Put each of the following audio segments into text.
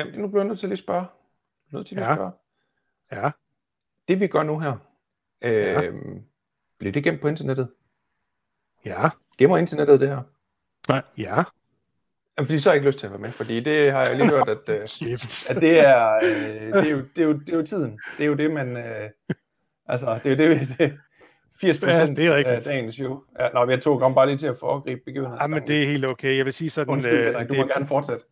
Jamen, nu bliver jeg nødt til at lige spørge. Nødt til at Ja. spørge. Ja. Det vi gør nu her, øh, bliver det gemt på internettet? Ja. Gemmer internettet det her? Ja. Jamen, fordi så har jeg ikke lyst til at være med, fordi det har jeg lige hørt, at, øh, at det, er, øh, det, er jo, det, er jo, det er jo tiden. Det er jo det, man... Øh, altså, det er jo det, det 80 Ja, procent det er af dagens show. Ja, nå, jeg tog kom bare lige til at foregribe begivenheden. Ja, men det er helt okay. Jeg vil sige sådan... Undskyld, øh, Henrik, du må gerne fortsætte.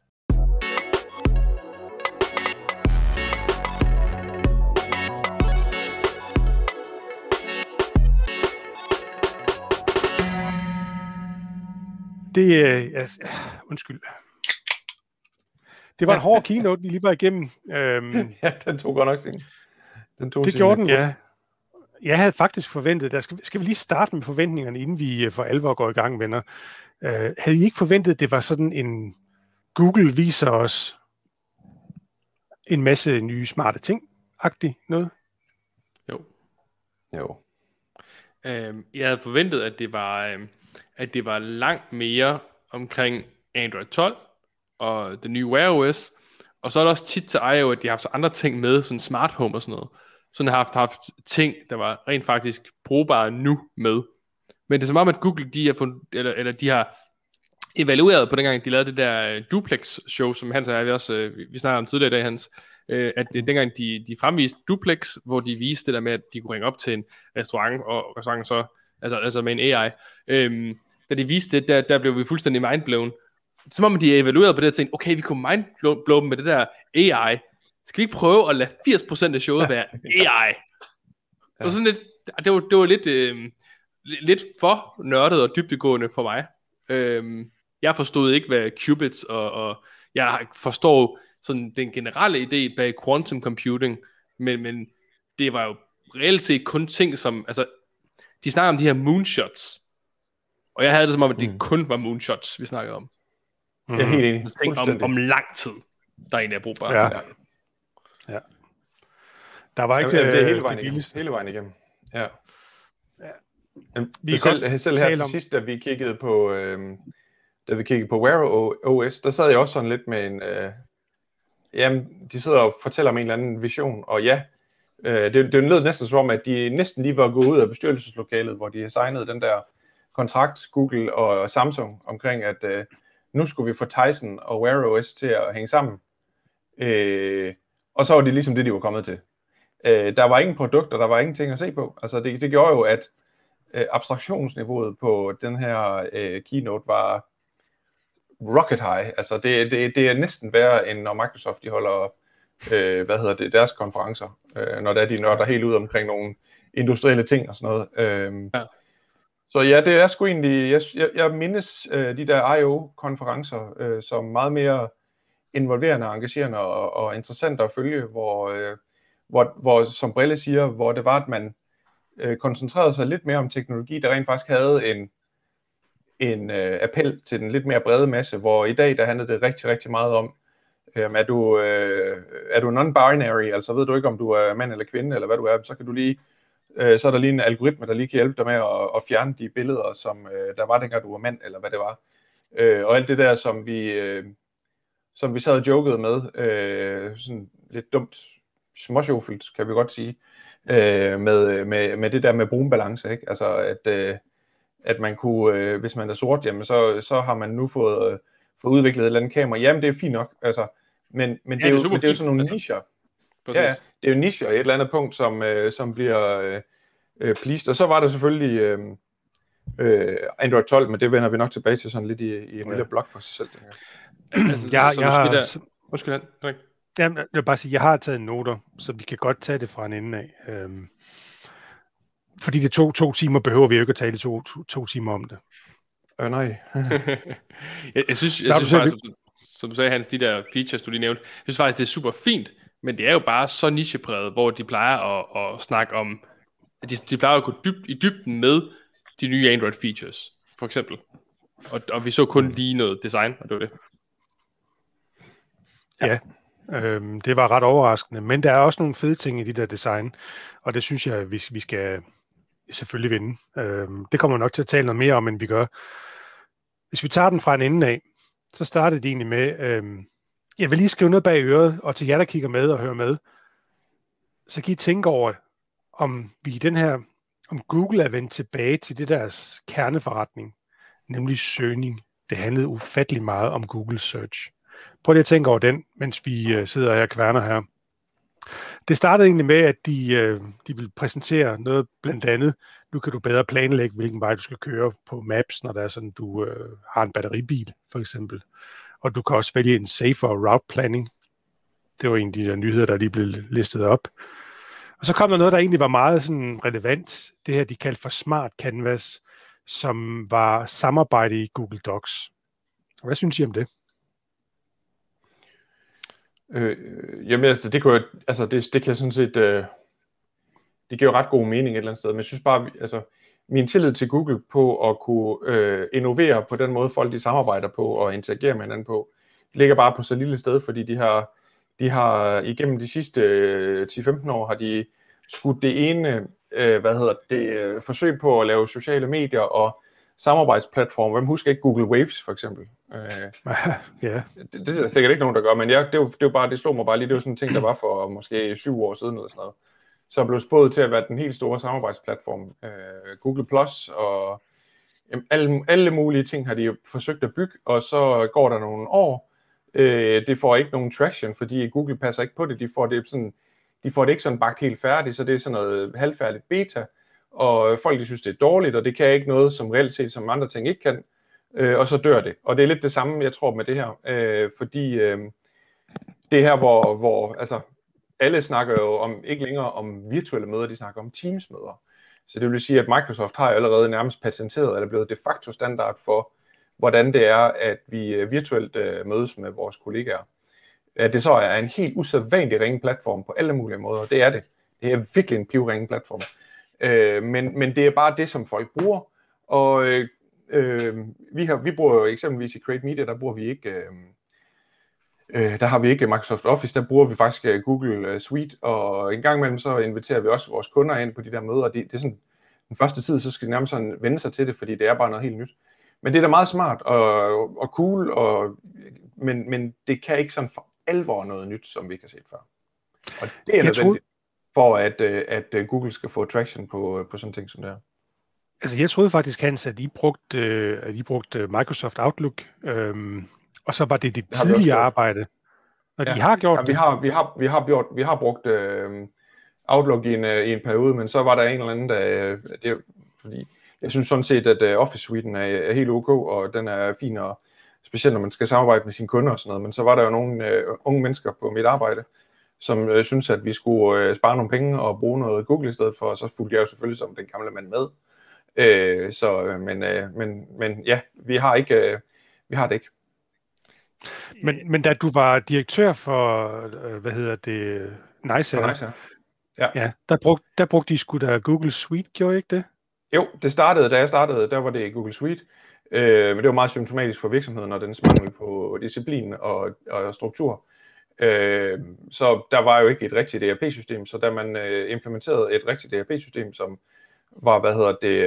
Det er... Øh, altså, undskyld. Det var en hård keynote, vi lige var igennem. Øhm, Ja, den tog godt nok sin. Den tog det sin gjorde den, ja. Jeg havde faktisk forventet, der skal, skal vi lige starte med forventningerne, inden vi øh, for alvor går i gang, venner. Øh, havde I ikke forventet, at det var sådan en Google viser os en masse nye smarte ting, agtigt noget? Jo. Jo. Øhm, jeg havde forventet, at det var, øhm, at det var langt mere omkring Android 12 og den nye Wear OS. Og så er det også tit til I.O., at de har haft så andre ting med, sådan smart home og sådan noget. Sådan har haft, haft ting, der var rent faktisk brugbare nu med. Men det er som om, at Google, de har, fund, eller, eller de har evalueret på dengang, de lavede det der øh, Duplex-show, som Hans og jeg vi også, øh, vi- snakkede om tidligere i dag, Hans, øh, at det, dengang de, de fremviste Duplex, hvor de viste det der med, at de kunne ringe op til en restaurant, og restauranten så, altså, altså med en AI, øhm, da de viste det, der, der blev vi fuldstændig mindblown. Som om de evaluerede på det og tænkte, okay, vi kunne mindblow dem med det der AI. Skal vi ikke prøve at lade 80% af showet være AI? Ja. Og sådan lidt, det var, det var lidt, øh, lidt for nørdet og dybdegående for mig. Øhm, jeg forstod ikke, hvad qubits og, og jeg forstår sådan den generelle idé bag quantum computing, men, men det var jo reelt set kun ting som, altså, de snakker om de her moonshots, og jeg havde det som om, at det Mm. kun var moonshots, vi snakkede om. Jeg er helt enig. Altså, ting om, om lang tid, der egentlig er brugbar. Ja. Der var ikke Jamen, det er øh, hele vejen, det igennem. vildeste. hele vejen igennem. Ja. Jamen, Vi selv, selv her til om- sidst, da vi kiggede på, øh, da vi kiggede på Wear OS, der sad jeg også sådan lidt med en, øh, jamen, de sidder og fortæller om en eller anden vision, og ja, øh, det, det lød næsten som om, at de næsten lige var gået ud af bestyrelseslokalet, hvor de signede den der kontrakt, Google og Samsung, omkring, at øh, nu skulle vi få Tyson og Wear OS til at hænge sammen. Øh, og så var det ligesom det, de var kommet til. Øh, der var ingen produkter, der var ingenting at se på. Altså det, det gjorde jo, at øh, abstraktionsniveauet på den her øh, keynote var rocket high. Altså det, det, det er næsten værre, end når Microsoft de holder øh, hvad hedder det, deres konferencer, øh, når det er, de nørder helt ud omkring nogle industrielle ting og sådan noget. Øh, Ja. Så ja, det er sgu egentlig, jeg, jeg, jeg mindes øh, de der I.O.-konferencer øh, som meget mere involverende, engagerende og, og interessant at følge, hvor, øh, hvor, hvor, som Brille siger, hvor det var, at man øh, koncentrerede sig lidt mere om teknologi, der rent faktisk havde en, en øh, appel til den lidt mere brede masse, hvor i dag, der handlede det rigtig, rigtig meget om, Øhm, er du, øh, er du non-binary, altså ved du ikke, om du er mand eller kvinde, eller hvad du er, så kan du lige, øh, så er der lige en algoritme, der lige kan hjælpe dig med at, at fjerne de billeder, som øh, der var dengang du var mand, eller hvad det var. Øh, og alt det der, som vi, øh, som vi sad og jokede med, øh, sådan lidt dumt, småsjofelt, kan vi godt sige, øh, med, med, med det der med brun balance, ikke? Altså, at, øh, at man kunne, øh, hvis man er sort, jamen, så, så har man nu fået, øh, fået udviklet et eller andet kamera. Jamen, det er fint nok, altså, men, men, det, er det er jo, super men det er jo sådan nogle altså. nischer. Præcis. Ja, ja, det er jo nischer i et eller andet punkt, som, øh, som bliver øh, øh, pleased. Og så var der selvfølgelig øh, øh, Android 12, men det vender vi nok tilbage til sådan lidt i, i en lille blog for sig selv. tænker jeg. altså, Jeg, så jeg, måske har, der... Undskyld, Henrik. Jamen, jeg vil bare sige, jeg har taget noter, så vi kan godt tage det fra en ende af. Øhm, fordi det tog to timer, behøver vi jo ikke at tale to, to, to timer om det. Øh, nej. jeg, jeg synes, jeg synes faktisk, som, som du sagde, Hans, de der features, du lige nævnte, jeg synes faktisk, det er super fint, men det er jo bare så nichepræget, hvor de plejer at, at snakke om, at de, de plejer at gå dybt, i dybden med de nye Android features, for eksempel. Og, og vi så kun lige noget design, og det var det. Ja. Øhm, det var ret overraskende, men der er også nogle fede ting i de der design, og det synes jeg, vi, vi skal selvfølgelig vinde. Øhm, det kommer vi nok til at tale noget mere om, end vi gør. Hvis vi tager den fra en ende af, så startede det egentlig med, øhm, Jeg vil lige skrive noget bag øret, og til jer, der kigger med og hører med, så kan I tænke over, om vi i den her, om Google er vendt tilbage til det deres kerneforretning, nemlig søgning. Det handlede ufattelig meget om Google Search. Prøv lige at tænke over den, mens vi øh, sidder her og kværner her. Det startede egentlig med, at de, øh, de ville præsentere noget blandt andet. Nu kan du bedre planlægge, hvilken vej du skal køre på Maps, når der er sådan, du øh, har en batteribil, for eksempel. Og du kan også vælge en safer route planning. Det var en af de der nyheder, der lige blev listet op. Og så kom der noget, der egentlig var meget sådan relevant. Det her, de kaldte for Smart Canvas, som var samarbejde i Google Docs. Hvad synes I om det? Øh, jamen, altså, det, kunne, altså, det, det kan sådan set, øh, det giver jo ret god mening et eller andet sted, men jeg synes bare, altså, min tillid til Google på at kunne øh, innovere på den måde, folk de samarbejder på og interagerer med hinanden på, ligger bare på så lille sted, fordi de har, de har igennem de sidste øh, 10-15 år, har de skudt det ene, øh, hvad hedder det, øh, forsøg på at lave sociale medier og samarbejdsplatform. Hvem husker ikke Google Waves, for eksempel? Øh, ja. Det, det, er der sikkert ikke nogen, der gør, men jeg, det, det, var bare, det slog mig bare lige. Det var sådan en ting, der var for måske syv år siden eller sådan noget. Så blev spået til at være den helt store samarbejdsplatform. Øh, Google Plus og jamen, alle, alle mulige ting har de forsøgt at bygge, og så går der nogle år. Øh, det får ikke nogen traction, fordi Google passer ikke på det. De får det, sådan, de får det ikke sådan bagt helt færdigt, så det er sådan noget halvfærdigt beta og folk de synes, det er dårligt, og det kan ikke noget, som reelt set, som andre ting ikke kan, øh, og så dør det. Og det er lidt det samme, jeg tror, med det her, øh, fordi øh, det her, hvor, hvor altså, alle snakker jo om, ikke længere om virtuelle møder, de snakker om Teams-møder. Så det vil sige, at Microsoft har allerede nærmest patenteret, eller blevet de facto standard for, hvordan det er, at vi øh, virtuelt øh, mødes med vores kollegaer. At det så er en helt usædvanlig ringe platform på alle mulige måder, det er det. Det er virkelig en pivringe platform. Øh, men, men det er bare det, som folk bruger. Og øh, øh, vi, har, vi bruger jo eksempelvis i Create Media, der bruger vi ikke... Øh, øh, der har vi ikke Microsoft Office, der bruger vi faktisk øh, Google øh, Suite, og en gang imellem så inviterer vi også vores kunder ind på de der møder, det, det er sådan, den første tid, så skal de nærmest sådan vende sig til det, fordi det er bare noget helt nyt. Men det er da meget smart og, og cool, og, men, men det kan ikke sådan for alvor noget nyt, som vi ikke har set før. Og det er nødvendigt for at, øh, at Google skal få traction på, på sådan ting som det her? Altså, jeg troede faktisk, Hans, at I brugte, at I brugte Microsoft Outlook, øhm, og så var det dit det tidligere arbejde. Når ja. de har gjort ja. Vi har, vi har, vi har, gjort, vi har brugt øh, Outlook i en, i en periode, men så var der en eller anden, der... Det, fordi jeg synes sådan set, at Office Suiten er, er helt ok, og den er fin, og specielt når man skal samarbejde med sine kunder og sådan noget, men så var der jo nogle uh, unge mennesker på mit arbejde, som øh, synes, at vi skulle øh, spare nogle penge og bruge noget Google i stedet for, og så fulgte jeg jo selvfølgelig som den gamle mand med. Øh, så, øh, men, øh, men, men ja, vi har ikke, øh, vi har det ikke. Men, men da du var direktør for, øh, hvad hedder det, Nice, for nice ja. ja der, brugte, der brugte de sgu da Google Suite, gjorde I ikke det? Jo, det startede, da jeg startede, der var det Google Suite, øh, men det var meget symptomatisk for virksomheden og den mangel på disciplin og, og struktur. Øh, så der var jo ikke et rigtigt ERP-system, så da man øh, implementerede et rigtigt ERP-system, som var, hvad hedder det,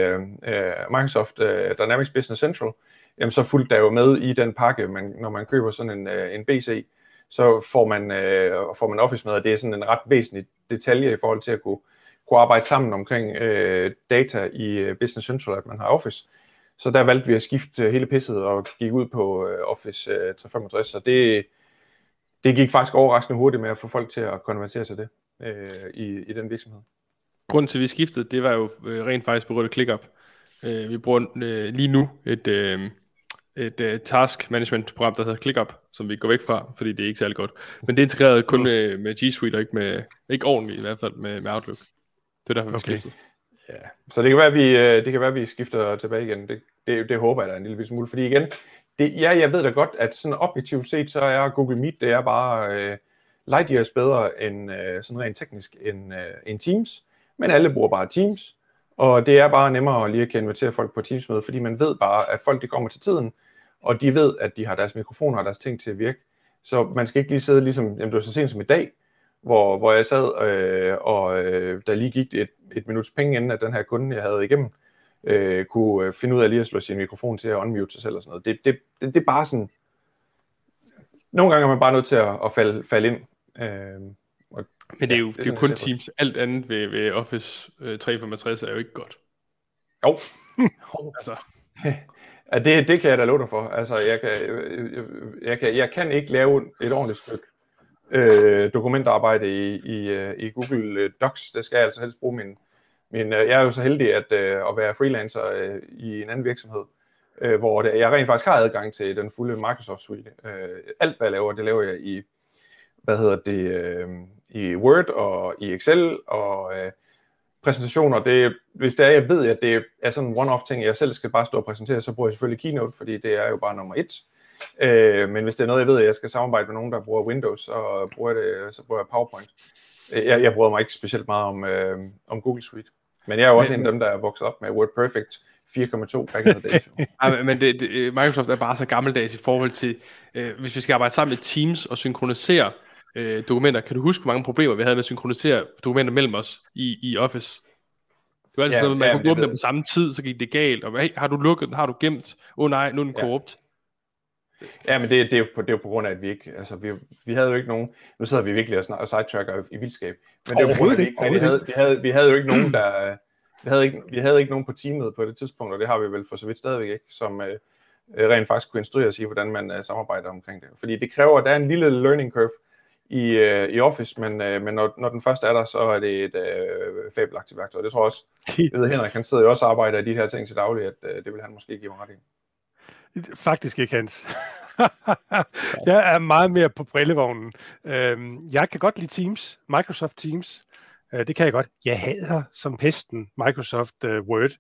øh, Microsoft øh, Dynamics Business Central, jamen så fulgte der jo med i den pakke, man, når man køber sådan en, øh, en BC, så får man, øh, får man Office med, og det er sådan en ret væsentlig detalje i forhold til at kunne, kunne arbejde sammen omkring øh, data i øh, Business Central, at man har Office. Så der valgte vi at skifte øh, hele pisset og gik ud på øh, Office øh, 365, så det, det gik faktisk overraskende hurtigt med at få folk til at konvertere til det øh, i, i den virksomhed. Grunden til, at vi skiftede, det var jo øh, rent faktisk på grund af ClickUp. Øh, vi bruger øh, lige nu et, øh, et øh, task management program, der hedder ClickUp, som vi går væk fra, fordi det er ikke særlig godt. Men det er integreret kun med, med G Suite, og ikke, med, ikke ordentligt i hvert fald med, med Outlook. Det er derfor, vi okay. skiftede. Ja. Så det kan være, at vi, øh, det kan være, at vi skifter tilbage igen. Det, det, det håber jeg da en lille smule. Fordi igen, det, ja, jeg ved da godt, at sådan objektivt set, så er Google Meet, det er bare øh, light years bedre end øh, sådan rent teknisk end, øh, end Teams. Men alle bruger bare Teams, og det er bare nemmere lige at kan invitere folk på Teams-møde, fordi man ved bare, at folk de kommer til tiden, og de ved, at de har deres mikrofoner og deres ting til at virke. Så man skal ikke lige sidde ligesom, jamen det var så sent som i dag, hvor, hvor jeg sad, øh, og øh, der lige gik et, et minuts penge inden, at den her kunde, jeg havde igennem, øh, kunne øh, finde ud af lige at slå sin mikrofon til at unmute sig selv og sådan noget. Det, det, det, det er bare sådan, nogle gange er man bare nødt til at, at falde, falde ind. Øh, men det er jo, ja, det er jo kun Teams. Alt andet ved, ved Office 365 er jo ikke godt. Jo. altså. Ja, det, det kan jeg da love dig for. Altså, jeg kan, jeg, jeg, kan, jeg kan ikke lave et ordentligt stykke øh, dokumentarbejde i, i, øh, i Google Docs. Det skal jeg altså helst bruge min... min øh, jeg er jo så heldig at, øh, at være freelancer øh, i en anden virksomhed, øh, hvor det, jeg rent faktisk har adgang til den fulde Microsoft Suite. Øh, alt, hvad jeg laver, det laver jeg i, hvad hedder det, øh, i Word og i Excel og øh, præsentationer. Det, hvis det er, jeg ved, at det er sådan en one-off ting, jeg selv skal bare stå og præsentere, så bruger jeg selvfølgelig Keynote, fordi det er jo bare nummer et. Øh, men hvis det er noget, jeg ved, at jeg skal samarbejde med nogen, der bruger Windows, så bruger jeg, det, så bruger jeg PowerPoint. Øh, jeg, jeg bruger mig ikke specielt meget om, øh, om Google Suite. Men jeg er jo også men, en af dem, der er vokset op med WordPerfect 4,2 back in the day. Ej, men det, det, Microsoft er bare så gammeldags i forhold til, øh, hvis vi skal arbejde sammen med Teams og synkronisere øh, dokumenter. Kan du huske, hvor mange problemer vi havde med at synkronisere dokumenter mellem os i, i Office? Det var altid ja, sådan noget, man ja, kunne åbne dem på samme tid, så gik det galt. Og hey, har du lukket den? Har du gemt? Åh oh, nej, nu er den ja. korrupt. Ja, men det, det, er jo på, det er jo på grund af, at vi ikke, altså vi, vi havde jo ikke nogen, nu sidder vi virkelig og, snak, og sidetracker i vildskab, men det er jo på grund af, at vi, ikke, vi, havde, vi, havde, vi havde jo ikke nogen, der, vi havde ikke, vi havde ikke nogen på teamet på det tidspunkt, og det har vi vel for så vidt stadigvæk ikke, som øh, rent faktisk kunne instruere os i, hvordan man øh, samarbejder omkring det. Fordi det kræver, at der er en lille learning curve i, øh, i Office, men, øh, men når, når den første er der, så er det et øh, fabelagtigt værktøj. Det tror jeg også, jeg ved Henrik, han sidder jo også og arbejder i de her ting til daglig, at øh, det vil han måske give mig ret i. Faktisk ikke, Hans. jeg er meget mere på brillevognen. Øhm, jeg kan godt lide Teams, Microsoft Teams. Øh, det kan jeg godt. Jeg hader som pesten Microsoft uh, Word,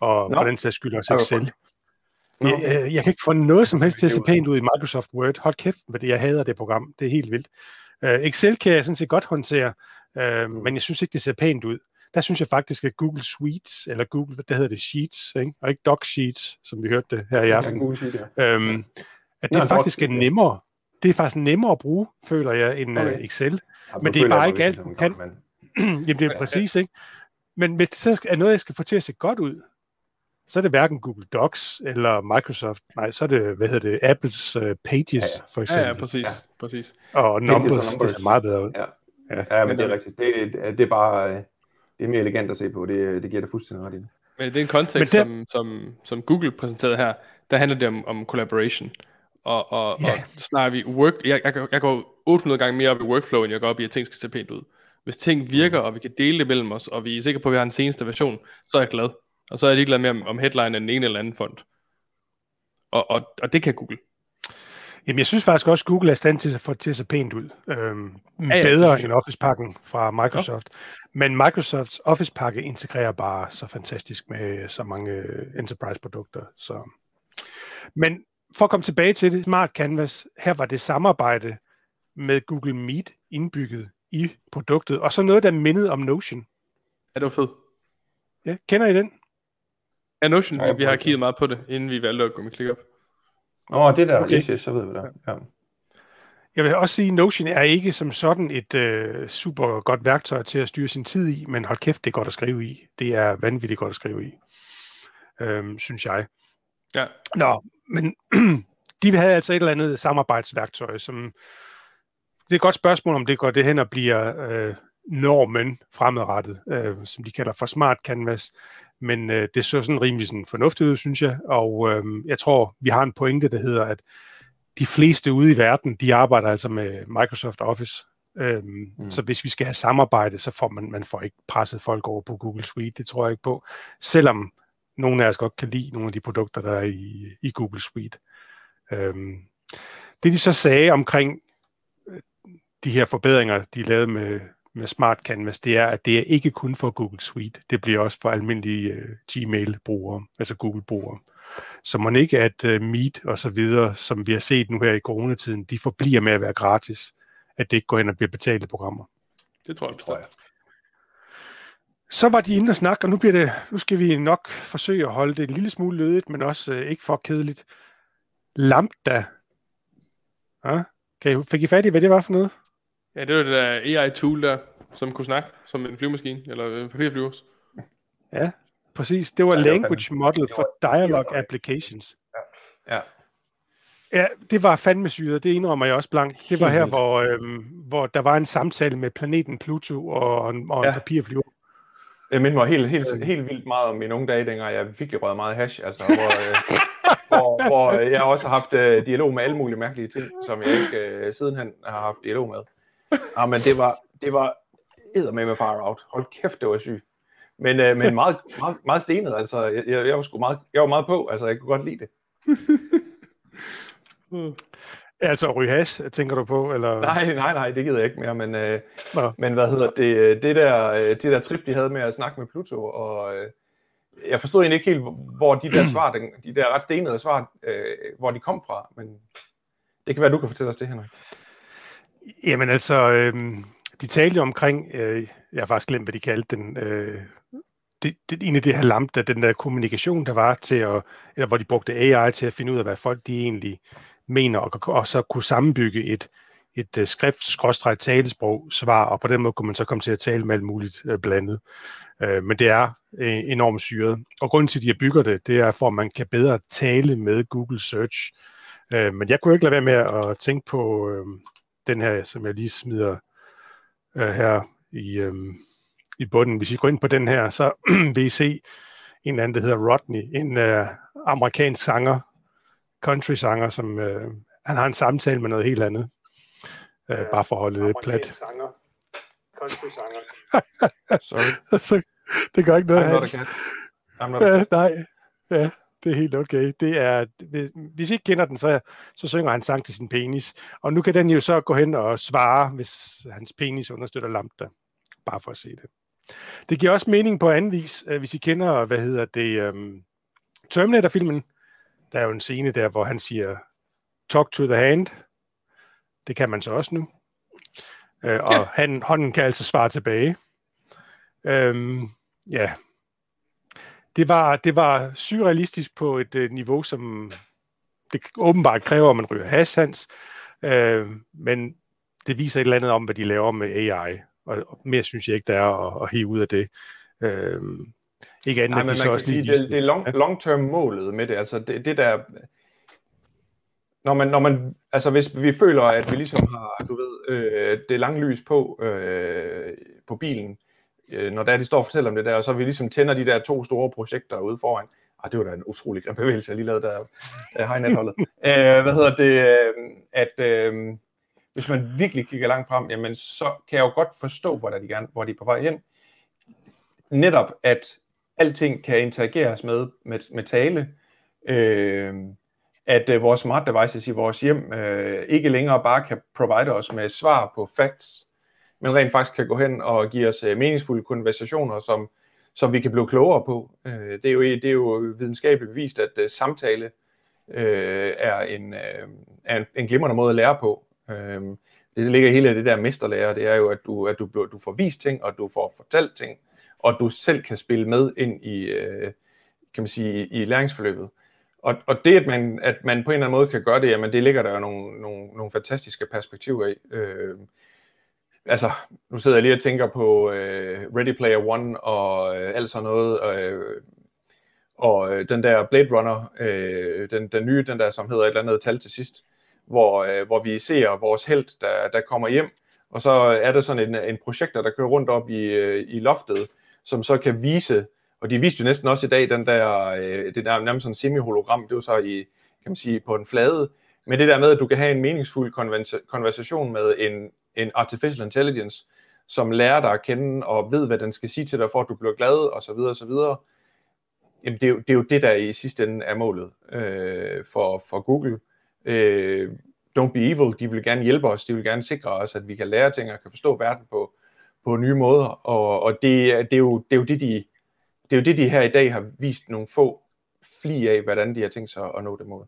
og Nå. for den sags skyld også Excel. Jeg, jeg, øh, jeg kan ikke få noget som helst til at se pænt ud i Microsoft Word. Hold kæft, fordi jeg hader det program. Det er helt vildt. Uh, Excel kan jeg sådan set godt håndtere, uh, men jeg synes ikke, det ser pænt ud. Der synes jeg faktisk, at Google Suites, eller Google, hvad hedder det, Sheets, ikke? og ikke Doc Sheets, som vi hørte det her i aften. Ja, Google Sheet, ja. øhm, at det Nå, faktisk er nemmere. Det er faktisk nemmere at bruge, føler jeg, end okay. uh, Excel. Ja, men det er bare ikke alt, du kan. Men... Jamen, det er præcis, ikke? Men hvis det så er noget, jeg skal få til at se godt ud, så er det hverken Google Docs eller Microsoft. Nej, så er det, hvad hedder det, Apples uh, Pages, ja, ja. for eksempel. Ja, ja præcis. Ja. præcis. Og Numbers, numbers, det ser meget bedre ud. Ja, ja. ja men det er rigtigt. Det, det er bare det er mere elegant at se på. Det, det giver det fuldstændig ret i. Men i den kontekst, det... som, som, som Google præsenterede her, der handler det om, om collaboration. Og, og, ja. og snakker vi work, jeg, jeg, jeg går 800 gange mere op i workflow, end jeg går op i, at ting skal se pænt ud. Hvis ting virker, og vi kan dele det mellem os, og vi er sikre på, at vi har en seneste version, så er jeg glad. Og så er jeg ikke glad med, om headline er den ene eller anden fond. Og, og, og det kan Google. Jamen, jeg synes faktisk også, at Google er i stand til at få det til at se pænt ud. Øhm, ja, ja, bedre end Office-pakken fra Microsoft. Ja. Men Microsofts Office-pakke integrerer bare så fantastisk med så mange øh, enterprise-produkter. Så. Men for at komme tilbage til det, Smart Canvas, her var det samarbejde med Google Meet indbygget i produktet, og så noget, der mindede om Notion. Ja, det var fedt. Ja, kender I den? Ja, Notion, ja, vi har kigget meget på det, inden vi valgte at gå med ClickUp. Åh, oh, det der, okay. yes, yes, så ved vi det. Ja. Jeg vil også sige, at Notion er ikke som sådan et øh, super godt værktøj til at styre sin tid i, men hold kæft, det er godt at skrive i. Det er vanvittigt godt at skrive i, øhm, synes jeg. Ja. Nå, men de vil have altså et eller andet samarbejdsværktøj, som det er et godt spørgsmål, om det går det hen og bliver øh, normen fremadrettet, øh, som de kalder for Smart Canvas. Men øh, det så sådan rimelig sådan fornuftigt ud, synes jeg. Og øh, jeg tror, vi har en pointe, der hedder, at de fleste ude i verden, de arbejder altså med Microsoft Office. Øhm, mm. Så hvis vi skal have samarbejde, så får man, man får ikke presset folk over på Google Suite. Det tror jeg ikke på. Selvom nogle af os godt kan lide nogle af de produkter, der er i, i Google Suite. Øhm, det de så sagde omkring øh, de her forbedringer, de lavede med, med Smart Canvas, det er, at det er ikke kun for Google Suite. Det bliver også for almindelige uh, Gmail-brugere, altså Google-brugere. Så man ikke, at uh, Meet og så videre, som vi har set nu her i coronatiden, de forbliver med at være gratis. At det ikke går hen og bliver betalte programmer. Det tror jeg, tror jeg. Så var de inde og snakke, og nu, bliver det, nu skal vi nok forsøge at holde det en lille smule lødigt, men også uh, ikke for kedeligt. Lambda. Ja, okay, fik I fat i, hvad det var for noget? Ja, det var det der AI-tool der, som kunne snakke som en flyvemaskine, eller en papirflyver. Ja, præcis. Det var ja, Language det var Model for Dialogue Applications. Ja. ja. Ja, det var fandme syret, det indrømmer jeg også blankt. Det var her, hvor, øhm, hvor der var en samtale med planeten Pluto og, en, og ja. en papirflyver. Jeg minder mig helt, helt, øh. helt vildt meget om mine unge dage, dengang jeg virkelig røget meget hash, altså, hvor, øh, hvor, hvor jeg også har haft øh, dialog med alle mulige mærkelige ting, som jeg ikke øh, sidenhen har haft dialog med. Ja, men det var, det var med med far out. Hold kæft, det var sygt. Men, øh, men meget, meget, meget stenet, altså. Jeg, jeg, var sgu meget, jeg var meget på, altså. Jeg kunne godt lide det. hmm. Altså ryge hash, tænker du på? Eller? Nej, nej, nej, det gider jeg ikke mere, men, øh, men hvad hedder det, det der, øh, det der trip, de havde med at snakke med Pluto, og øh, jeg forstod egentlig ikke helt, hvor de der svar, de, de der ret stenede svar, øh, hvor de kom fra, men det kan være, du kan fortælle os det, Henrik. Jamen altså, øh, de talte omkring, øh, jeg har faktisk glemt, hvad de kaldte den, øh, det, det, en af det her lambda, den der kommunikation, der var til at, eller hvor de brugte AI til at finde ud af, hvad folk de egentlig mener, og, og så kunne sammenbygge et, et øh, uh, skrift-talesprog svar, og på den måde kunne man så komme til at tale med alt muligt uh, blandet. Uh, men det er uh, enormt syret. Og grunden til, at de bygger det, det er for, at man kan bedre tale med Google Search. Uh, men jeg kunne ikke lade være med at tænke på uh, den her, som jeg lige smider uh, her i, um, i bunden. Hvis I går ind på den her, så vil I se en eller anden, der hedder Rodney, en uh, amerikansk sanger, country-sanger, som uh, han har en samtale med noget helt andet. Uh, bare for at holde det plat. Sanger. Country-sanger. Sorry. så, det gør ikke noget. I'm not a cat. I'm not a cat. Ja, nej. Ja, det er helt okay. Det er, hvis I ikke kender den, så, så synger han sang til sin penis. Og nu kan den jo så gå hen og svare, hvis hans penis understøtter lambda. Bare for at se det. Det giver også mening på anden vis, øh, hvis I kender, hvad hedder det, um, Terminator-filmen. Der er jo en scene der, hvor han siger, talk to the hand. Det kan man så også nu. Uh, og ja. han, hånden kan altså svare tilbage. Um, ja. Det var, det var surrealistisk på et uh, niveau, som det åbenbart kræver, at man ryger hash, Hans. Uh, men det viser et eller andet om, hvad de laver med AI og mere synes jeg ikke, der er at, at hive ud af det. Øh, ikke andet, Nej, men de så også sige, det, det er long, long-term målet med det, altså det, det der, når man, når man, altså hvis vi føler, at vi ligesom har, du ved, øh, det lange lys på, øh, på bilen, øh, når der de står og fortæller om det der, og så vi ligesom tænder de der to store projekter ude foran, ah, det var da en utrolig grim bevægelse, jeg lige lavede der øh, hegnet øh, hvad hedder det, øh, at, øh, hvis man virkelig kigger langt frem, jamen så kan jeg jo godt forstå, hvor, der de gerne, hvor de er på vej hen. Netop, at alting kan interageres med, med, med tale, øh, at øh, vores smart devices i vores hjem øh, ikke længere bare kan provide os med svar på facts, men rent faktisk kan gå hen og give os øh, meningsfulde konversationer, som, som vi kan blive klogere på. Øh, det, er jo, det er jo videnskabeligt bevist, at øh, samtale øh, er, en, øh, er en, en glimrende måde at lære på. Øhm, det ligger hele det der mesterlærer, det er jo, at du, at du, du får vist ting, og du får fortalt ting, og du selv kan spille med ind i, øh, kan man sige, i læringsforløbet. Og, og det, at man, at man på en eller anden måde kan gøre det, jamen det ligger der jo nogle, nogle, nogle fantastiske perspektiver i. Øh, altså, nu sidder jeg lige og tænker på øh, Ready Player One og øh, alt sådan noget, øh, og øh, den der Blade Runner, øh, den, den nye, den der, som hedder et eller andet tal til sidst, hvor, øh, hvor vi ser vores held, der, der kommer hjem, og så er der sådan en, en projekter, der kører rundt op i, øh, i loftet, som så kan vise, og de viste jo næsten også i dag, den der, øh, det der nærmest sådan semi-hologram, det var så i, kan man sige, på en flade, men det der med, at du kan have en meningsfuld konversation med en, en artificial intelligence, som lærer dig at kende og ved, hvad den skal sige til dig, for at du bliver glad, og så videre, og så videre. Jamen, det er jo det, er jo det der i sidste ende er målet øh, for, for Google øh, Don't Be Evil, de vil gerne hjælpe os, de vil gerne sikre os, at vi kan lære ting og kan forstå verden på, på nye måder, og, og det, det, er jo, det, er jo det, de, det er jo det, de her i dag har vist nogle få fli af, hvordan de har tænkt sig at nå det mål.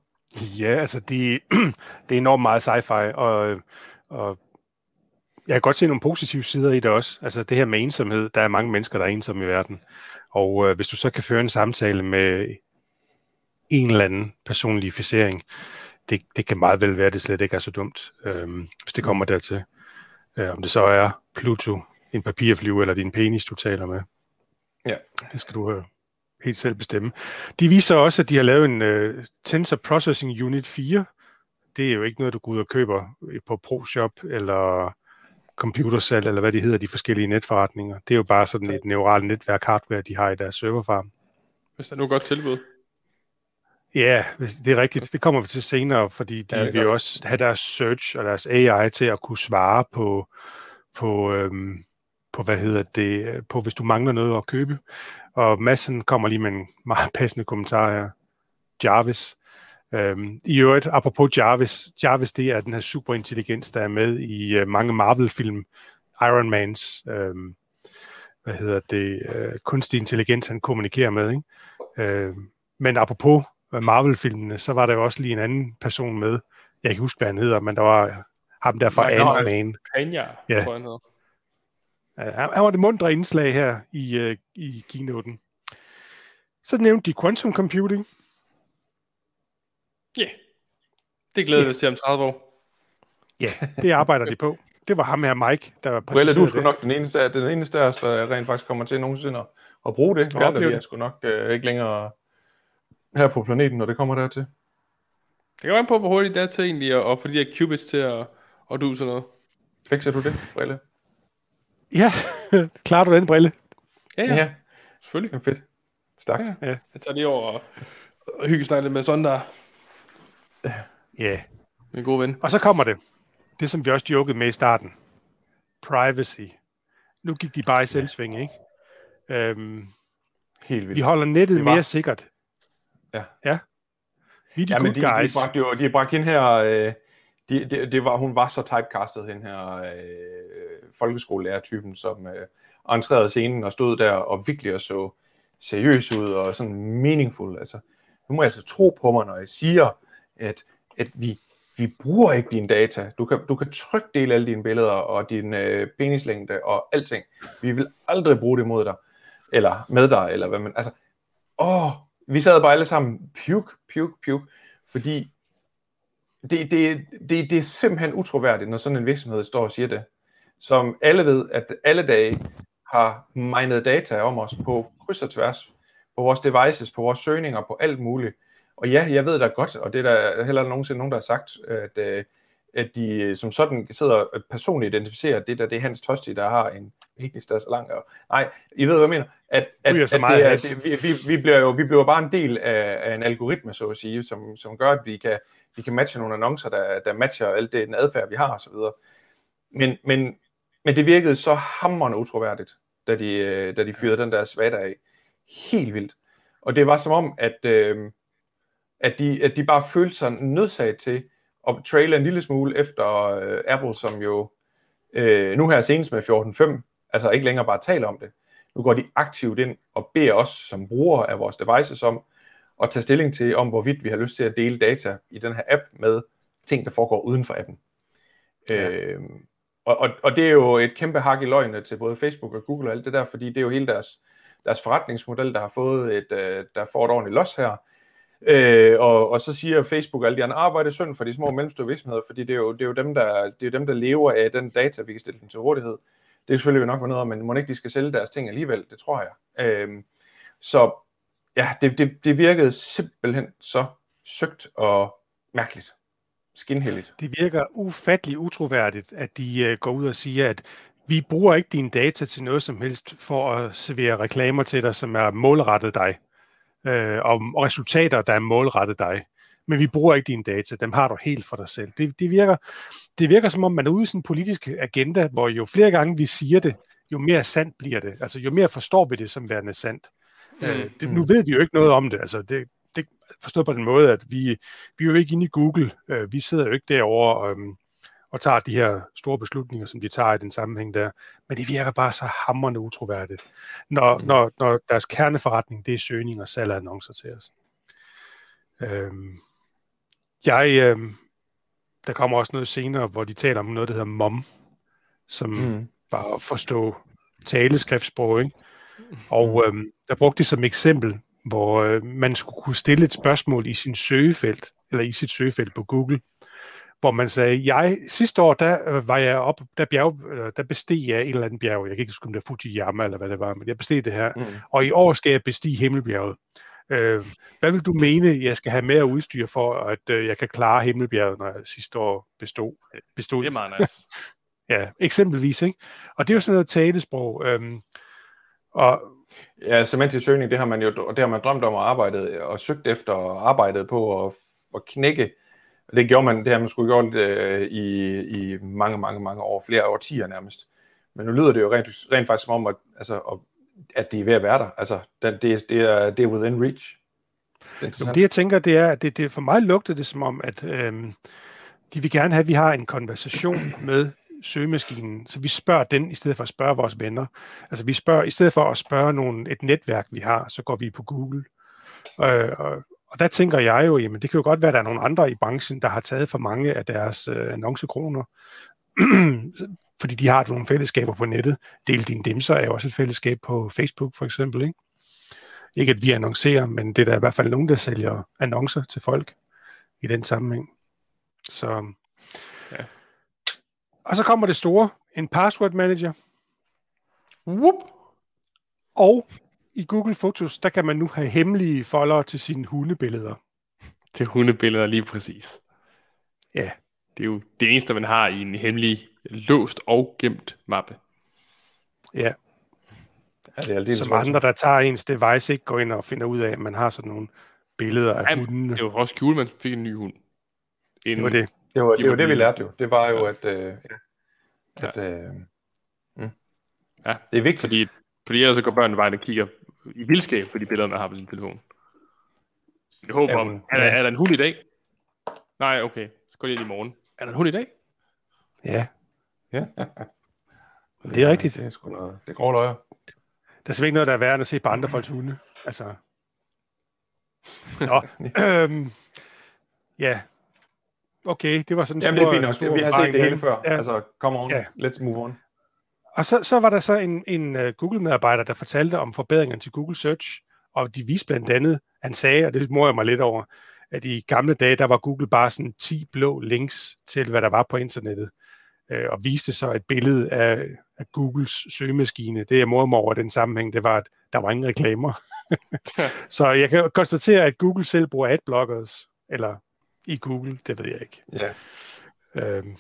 Ja, altså de, det er enormt meget sci-fi, og, og jeg kan godt se nogle positive sider i det også. Altså det her med ensomhed, der er mange mennesker, der er ensomme i verden. Og øh, hvis du så kan føre en samtale med en eller anden personificering, det, det kan meget vel være, at det slet ikke er så dumt, øhm, hvis det kommer dertil. Øh, om det så er Pluto, en papirflyve eller din penis, du taler med. Ja. Det skal du øh, helt selv bestemme. De viser også, at de har lavet en uh, Tensor Processing Unit 4, det er jo ikke noget, du går ud og køber på ProShop eller computersalg, eller hvad de hedder, de forskellige netforretninger. Det er jo bare sådan et neuralt netværk hardware, de har i deres serverfarm. Hvis der er nu godt tilbud. Ja, det er rigtigt. Det kommer vi til senere, fordi de ja, vil jo også have deres search og deres AI til at kunne svare på, på, øhm, på hvad hedder det, på hvis du mangler noget at købe. Og massen kommer lige med en meget passende kommentar her. Jarvis. Øhm, I øvrigt, apropos Jarvis, Jarvis det er den her superintelligens, der er med i uh, mange Marvel-film. Iron Mans, øhm, hvad hedder det, øh, kunstig intelligens, han kommunikerer med. Ikke? Øh, men apropos Marvel-filmene, så var der jo også lige en anden person med. Jeg kan ikke huske, hvad han hedder, men der var ham der fra Ant-Man. Penya, ja. tror han hedder. Ja, han var det mundre indslag her i, uh, i keynoten. Så nævnte de quantum computing. Ja, yeah. det glæder vi yeah. os til om 30 år. Ja, det arbejder de på. Det var ham her, Mike, der var præsenteret Well, du skulle nok den eneste, den eneste af os, der rent faktisk kommer til nogensinde at, at bruge det. Andre, vi er sgu nok uh, ikke længere her på planeten, når det kommer dertil. Det kan være på, hvor hurtigt det er til egentlig at, at få de her qubits til at, at du sådan noget. Fikser du det, Brille? Ja, klarer du den, Brille? Ja, ja. ja. Selvfølgelig. Det er fedt. Stak. Ja, ja. Jeg tager lige over og, og hygge snart med sådan der. Ja. Min gode ven. Og så kommer det. Det, som vi også jokede med i starten. Privacy. Nu gik de bare i selvsving, ikke? Øhm, Helt vildt. Vi holder nettet var... mere sikkert. Ja. Ja. Vi er de ja, men de, guys. De bragte jo de bragte hende her... Øh, de, de, det var, hun var så typecastet, den her øh, folkeskolelærer-typen, som øh, entrerede scenen og stod der og virkelig så seriøs ud og sådan meaningful. Altså, nu må jeg altså tro på mig, når jeg siger, at, at vi, vi bruger ikke dine data. Du kan, du kan trygt dele alle dine billeder og din øh, penislængde og alting. Vi vil aldrig bruge det mod dig, eller med dig, eller hvad man... Altså, åh, vi sad bare alle sammen, puke, puke, puke, fordi det, det, det, det er simpelthen utroværdigt, når sådan en virksomhed står og siger det. Som alle ved, at alle dage har minet data om os på kryds og tværs, på vores devices, på vores søgninger, på alt muligt. Og ja, jeg ved da godt, og det er der heller nogensinde nogen, der har sagt, at, øh, at de som sådan sidder og personligt identificerer, det der, det er Hans Tosti, der har en penis, der er så lang. Og, nej, I ved, hvad jeg mener. At, at, at det, er, det, vi, vi, vi, bliver jo vi bliver bare en del af, af en algoritme, så at sige, som, som gør, at vi kan, vi kan matche nogle annoncer, der, der matcher alt det, den adfærd, vi har osv. Men, men, men det virkede så hammerende utroværdigt, da de, øh, da de fyrede den der svater af. Helt vildt. Og det var som om, at, øh, at, de, at de bare følte sig nødsaget til at traile en lille smule efter øh, Apple, som jo øh, nu her senest med 14.5, altså ikke længere bare taler om det. Nu går de aktivt ind og beder os som brugere af vores devices om at tage stilling til, om hvorvidt vi har lyst til at dele data i den her app med ting, der foregår uden for appen. Ja. Øh, og, og, og det er jo et kæmpe hak i løgene til både Facebook og Google og alt det der, fordi det er jo hele deres, deres forretningsmodel, der har fået et, øh, der får et ordentligt los her. Øh, og, og så siger Facebook og alle de andre, ah, arbejde synd for de små og mellemstore virksomheder, fordi det er, jo, det, er jo dem, der, det er dem, der lever af den data, vi kan stille dem til rådighed. Det er selvfølgelig nok noget, men må ikke de skal sælge deres ting alligevel, det tror jeg. Øh, så ja, det, det, det virkede simpelthen så søgt og mærkeligt. Skinheldigt. Det virker ufattelig utroværdigt, at de øh, går ud og siger, at vi bruger ikke dine data til noget som helst for at servere reklamer til dig, som er målrettet dig, øh, og, og resultater, der er målrettet dig. Men vi bruger ikke dine data, dem har du helt for dig selv. Det, det, virker, det virker som om, man er ude i sådan en politisk agenda, hvor jo flere gange vi siger det, jo mere sandt bliver det. Altså jo mere forstår vi det som værende sandt. Mm. Øh, det, nu ved vi jo ikke noget om det. Altså, det, det forstået på den måde, at vi, vi er jo ikke inde i Google. Øh, vi sidder jo ikke derovre øhm, og tager de her store beslutninger, som de tager i den sammenhæng der. Men det virker bare så hammerende utroværdigt, når, mm. når, når deres kerneforretning, det er søgning og salg af annoncer til os. Øhm, jeg, øhm, der kommer også noget senere, hvor de taler om noget, der hedder MOM, som mm. var at forstå taleskriftsprog, ikke? Og øhm, der brugte de som eksempel, hvor øh, man skulle kunne stille et spørgsmål i sin søgefelt, eller i sit søgefelt på Google, hvor man sagde, jeg sidste år, der øh, var jeg op, der, bjerg, øh, der besteg jeg et eller andet bjerg, jeg kan ikke huske, om det er Fujiyama eller hvad det var, men jeg besteg det her, mm. og i år skal jeg bestige Himmelbjerget. Øh, hvad vil du mene, jeg skal have mere udstyr for, at øh, jeg kan klare Himmelbjerget, når jeg sidste år bestod? bestod? Det er meget nice. ja, eksempelvis. Ikke? Og det er jo sådan noget talesprog. Øhm, og Ja, semantisk søgning, det har man jo og det har man drømt om at arbejde og søgt efter og arbejdet på at, at knække. Det gjorde man, det har man skulle gjort øh, i, i mange, mange, mange år, flere årtier nærmest. Men nu lyder det jo rent, rent faktisk som om, at, altså, at det er ved at være der. Altså, det, det, det, er, det er within reach. Det, er det jeg tænker, det er, at det, det for mig lugter det som om, at øhm, de vil gerne have, at vi har en konversation med søgemaskinen, så vi spørger den, i stedet for at spørge vores venner. Altså vi spørger, i stedet for at spørge nogen, et netværk, vi har, så går vi på Google. Øh, og, og der tænker jeg jo, jamen det kan jo godt være, at der er nogle andre i branchen, der har taget for mange af deres øh, annoncekroner, fordi de har nogle fællesskaber på nettet. Del din dimser er jo også et fællesskab på Facebook for eksempel. Ikke, ikke at vi annoncerer, men det er der i hvert fald nogen, der sælger annoncer til folk i den sammenhæng. Så ja. Og så kommer det store, en password manager. Whoop. Og i Google Photos, der kan man nu have hemmelige folder til sine hundebilleder. Til hundebilleder lige præcis. Ja. Det er jo det eneste, man har i en hemmelig låst og gemt mappe. Ja. ja det er aldeles Som andre, der tager ens device, ikke går ind og finder ud af, at man har sådan nogle billeder af Jamen, hundene. Det var også cool, man fik en ny hund. En, det var det. Det var, det, var det, vi lærte jo. Det var jo, at, øh, at øh, mm. ja, det er vigtigt. Fordi, fordi ellers så går børnene bare og kigger i vildskab på de billeder, man har på sin telefon. Jeg håber, Jamen, er, der, ja. er der en hund i dag? Nej, okay. Så går det ind i morgen. Er der en hund i dag? Ja. Ja. det er rigtigt. Det er sgu noget. Det går løjer. Der er simpelthen noget, der er værd at se på andre folks hunde. Altså. Nå, øhm, ja, okay, det var sådan en Jamen, stor, det er fint nok. Vi har set det hele før. Ja. Altså, come on, ja. let's move on. Og så, så var der så en, en uh, Google-medarbejder, der fortalte om forbedringerne til Google Search, og de viste blandt andet, han sagde, og det må jeg mig lidt over, at i gamle dage, der var Google bare sådan 10 blå links til, hvad der var på internettet, uh, og viste så et billede af, af Googles søgemaskine. Det, jeg morede mig over den sammenhæng, det var, at der var ingen reklamer. så jeg kan konstatere, at Google selv bruger adblockers, eller i Google, det ved jeg ikke. Ja. Øhm,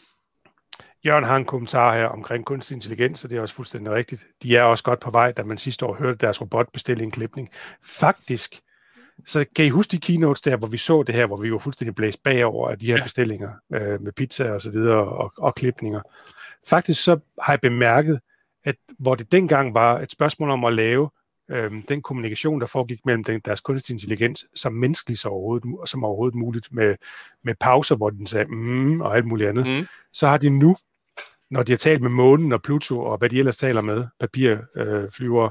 Jørgen har en kommentar her omkring kunstig intelligens, og det er også fuldstændig rigtigt. De er også godt på vej, da man sidste år hørte deres robot bestille en klipning. Faktisk, så kan I huske de keynotes der, hvor vi så det her, hvor vi var fuldstændig blæst bagover af de her ja. bestillinger øh, med pizza og så videre og, og klipninger. Faktisk så har jeg bemærket, at hvor det dengang var et spørgsmål om at lave øh, den kommunikation, der foregik mellem den, deres kunstig intelligens, som menneskelig så overhovedet, som overhovedet muligt, med, med pauser, hvor den sagde mm, og alt muligt andet, mm. så har de nu, når de har talt med månen og Pluto og hvad de ellers taler med, papirflyver, øh,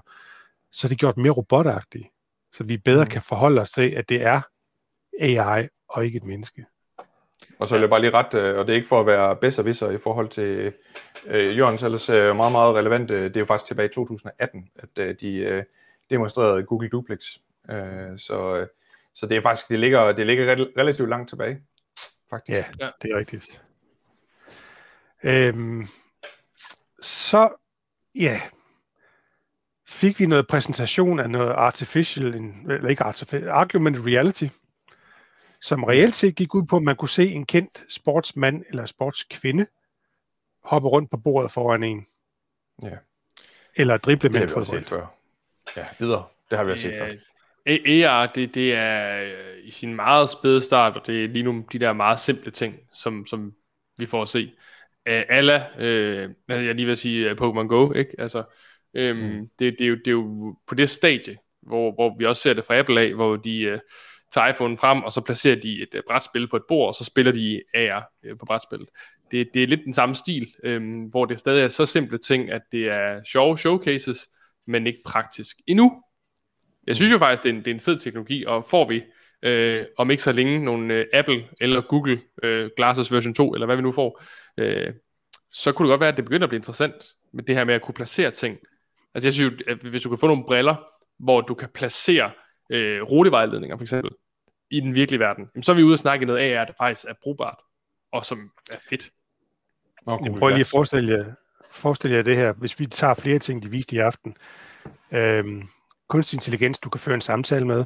så har de gjort mere robotagtigt, så vi bedre mm. kan forholde os til, at det er AI og ikke et menneske. Og så vil jeg bare lige ret, øh, og det er ikke for at være bedst og i forhold til øh, Jørgens ellers øh, meget, meget relevant, det er jo faktisk tilbage i 2018, at øh, de, øh, demonstreret Google Duplex. Øh, så, så det er faktisk, det ligger, det ligger relativt langt tilbage, faktisk. Ja, ja. det er rigtigt. Øhm, så, ja, fik vi noget præsentation af noget artificial, eller ikke artificial, argumented reality, som reelt set gik ud på, at man kunne se en kendt sportsmand eller sportskvinde hoppe rundt på bordet foran en. Ja. Eller drible med en fodbold. Før. Ja, videre. Det har vi også set før. AR, det, det er øh, i sin meget spæde start, og det er lige nu de der meget simple ting, som, som vi får at se. Uh, alla, uh, jeg lige vil sige uh, Pokémon Go, ikke? Altså, um, mm. det, det, er jo, det er jo på det stadie, hvor, hvor vi også ser det fra Apple af, hvor de uh, tager iPhone frem, og så placerer de et uh, brætspil på et bord, og så spiller de AR uh, på brætspillet. Det, det er lidt den samme stil, um, hvor det stadig er så simple ting, at det er sjove showcases, men ikke praktisk endnu. Jeg synes jo faktisk, det er en, det er en fed teknologi, og får vi øh, om ikke så længe nogle øh, Apple eller Google øh, Glasses version 2, eller hvad vi nu får, øh, så kunne det godt være, at det begynder at blive interessant med det her med at kunne placere ting. Altså jeg synes jo, at hvis du kan få nogle briller, hvor du kan placere øh, rutevejledninger for eksempel, i den virkelige verden, så er vi ude og snakke noget af, at det faktisk er brugbart, og som er fedt. Okay, prøv lige at forestille jer, forestil jer det her, hvis vi tager flere ting, de viste i aften. Øhm, kunstig intelligens, du kan føre en samtale med.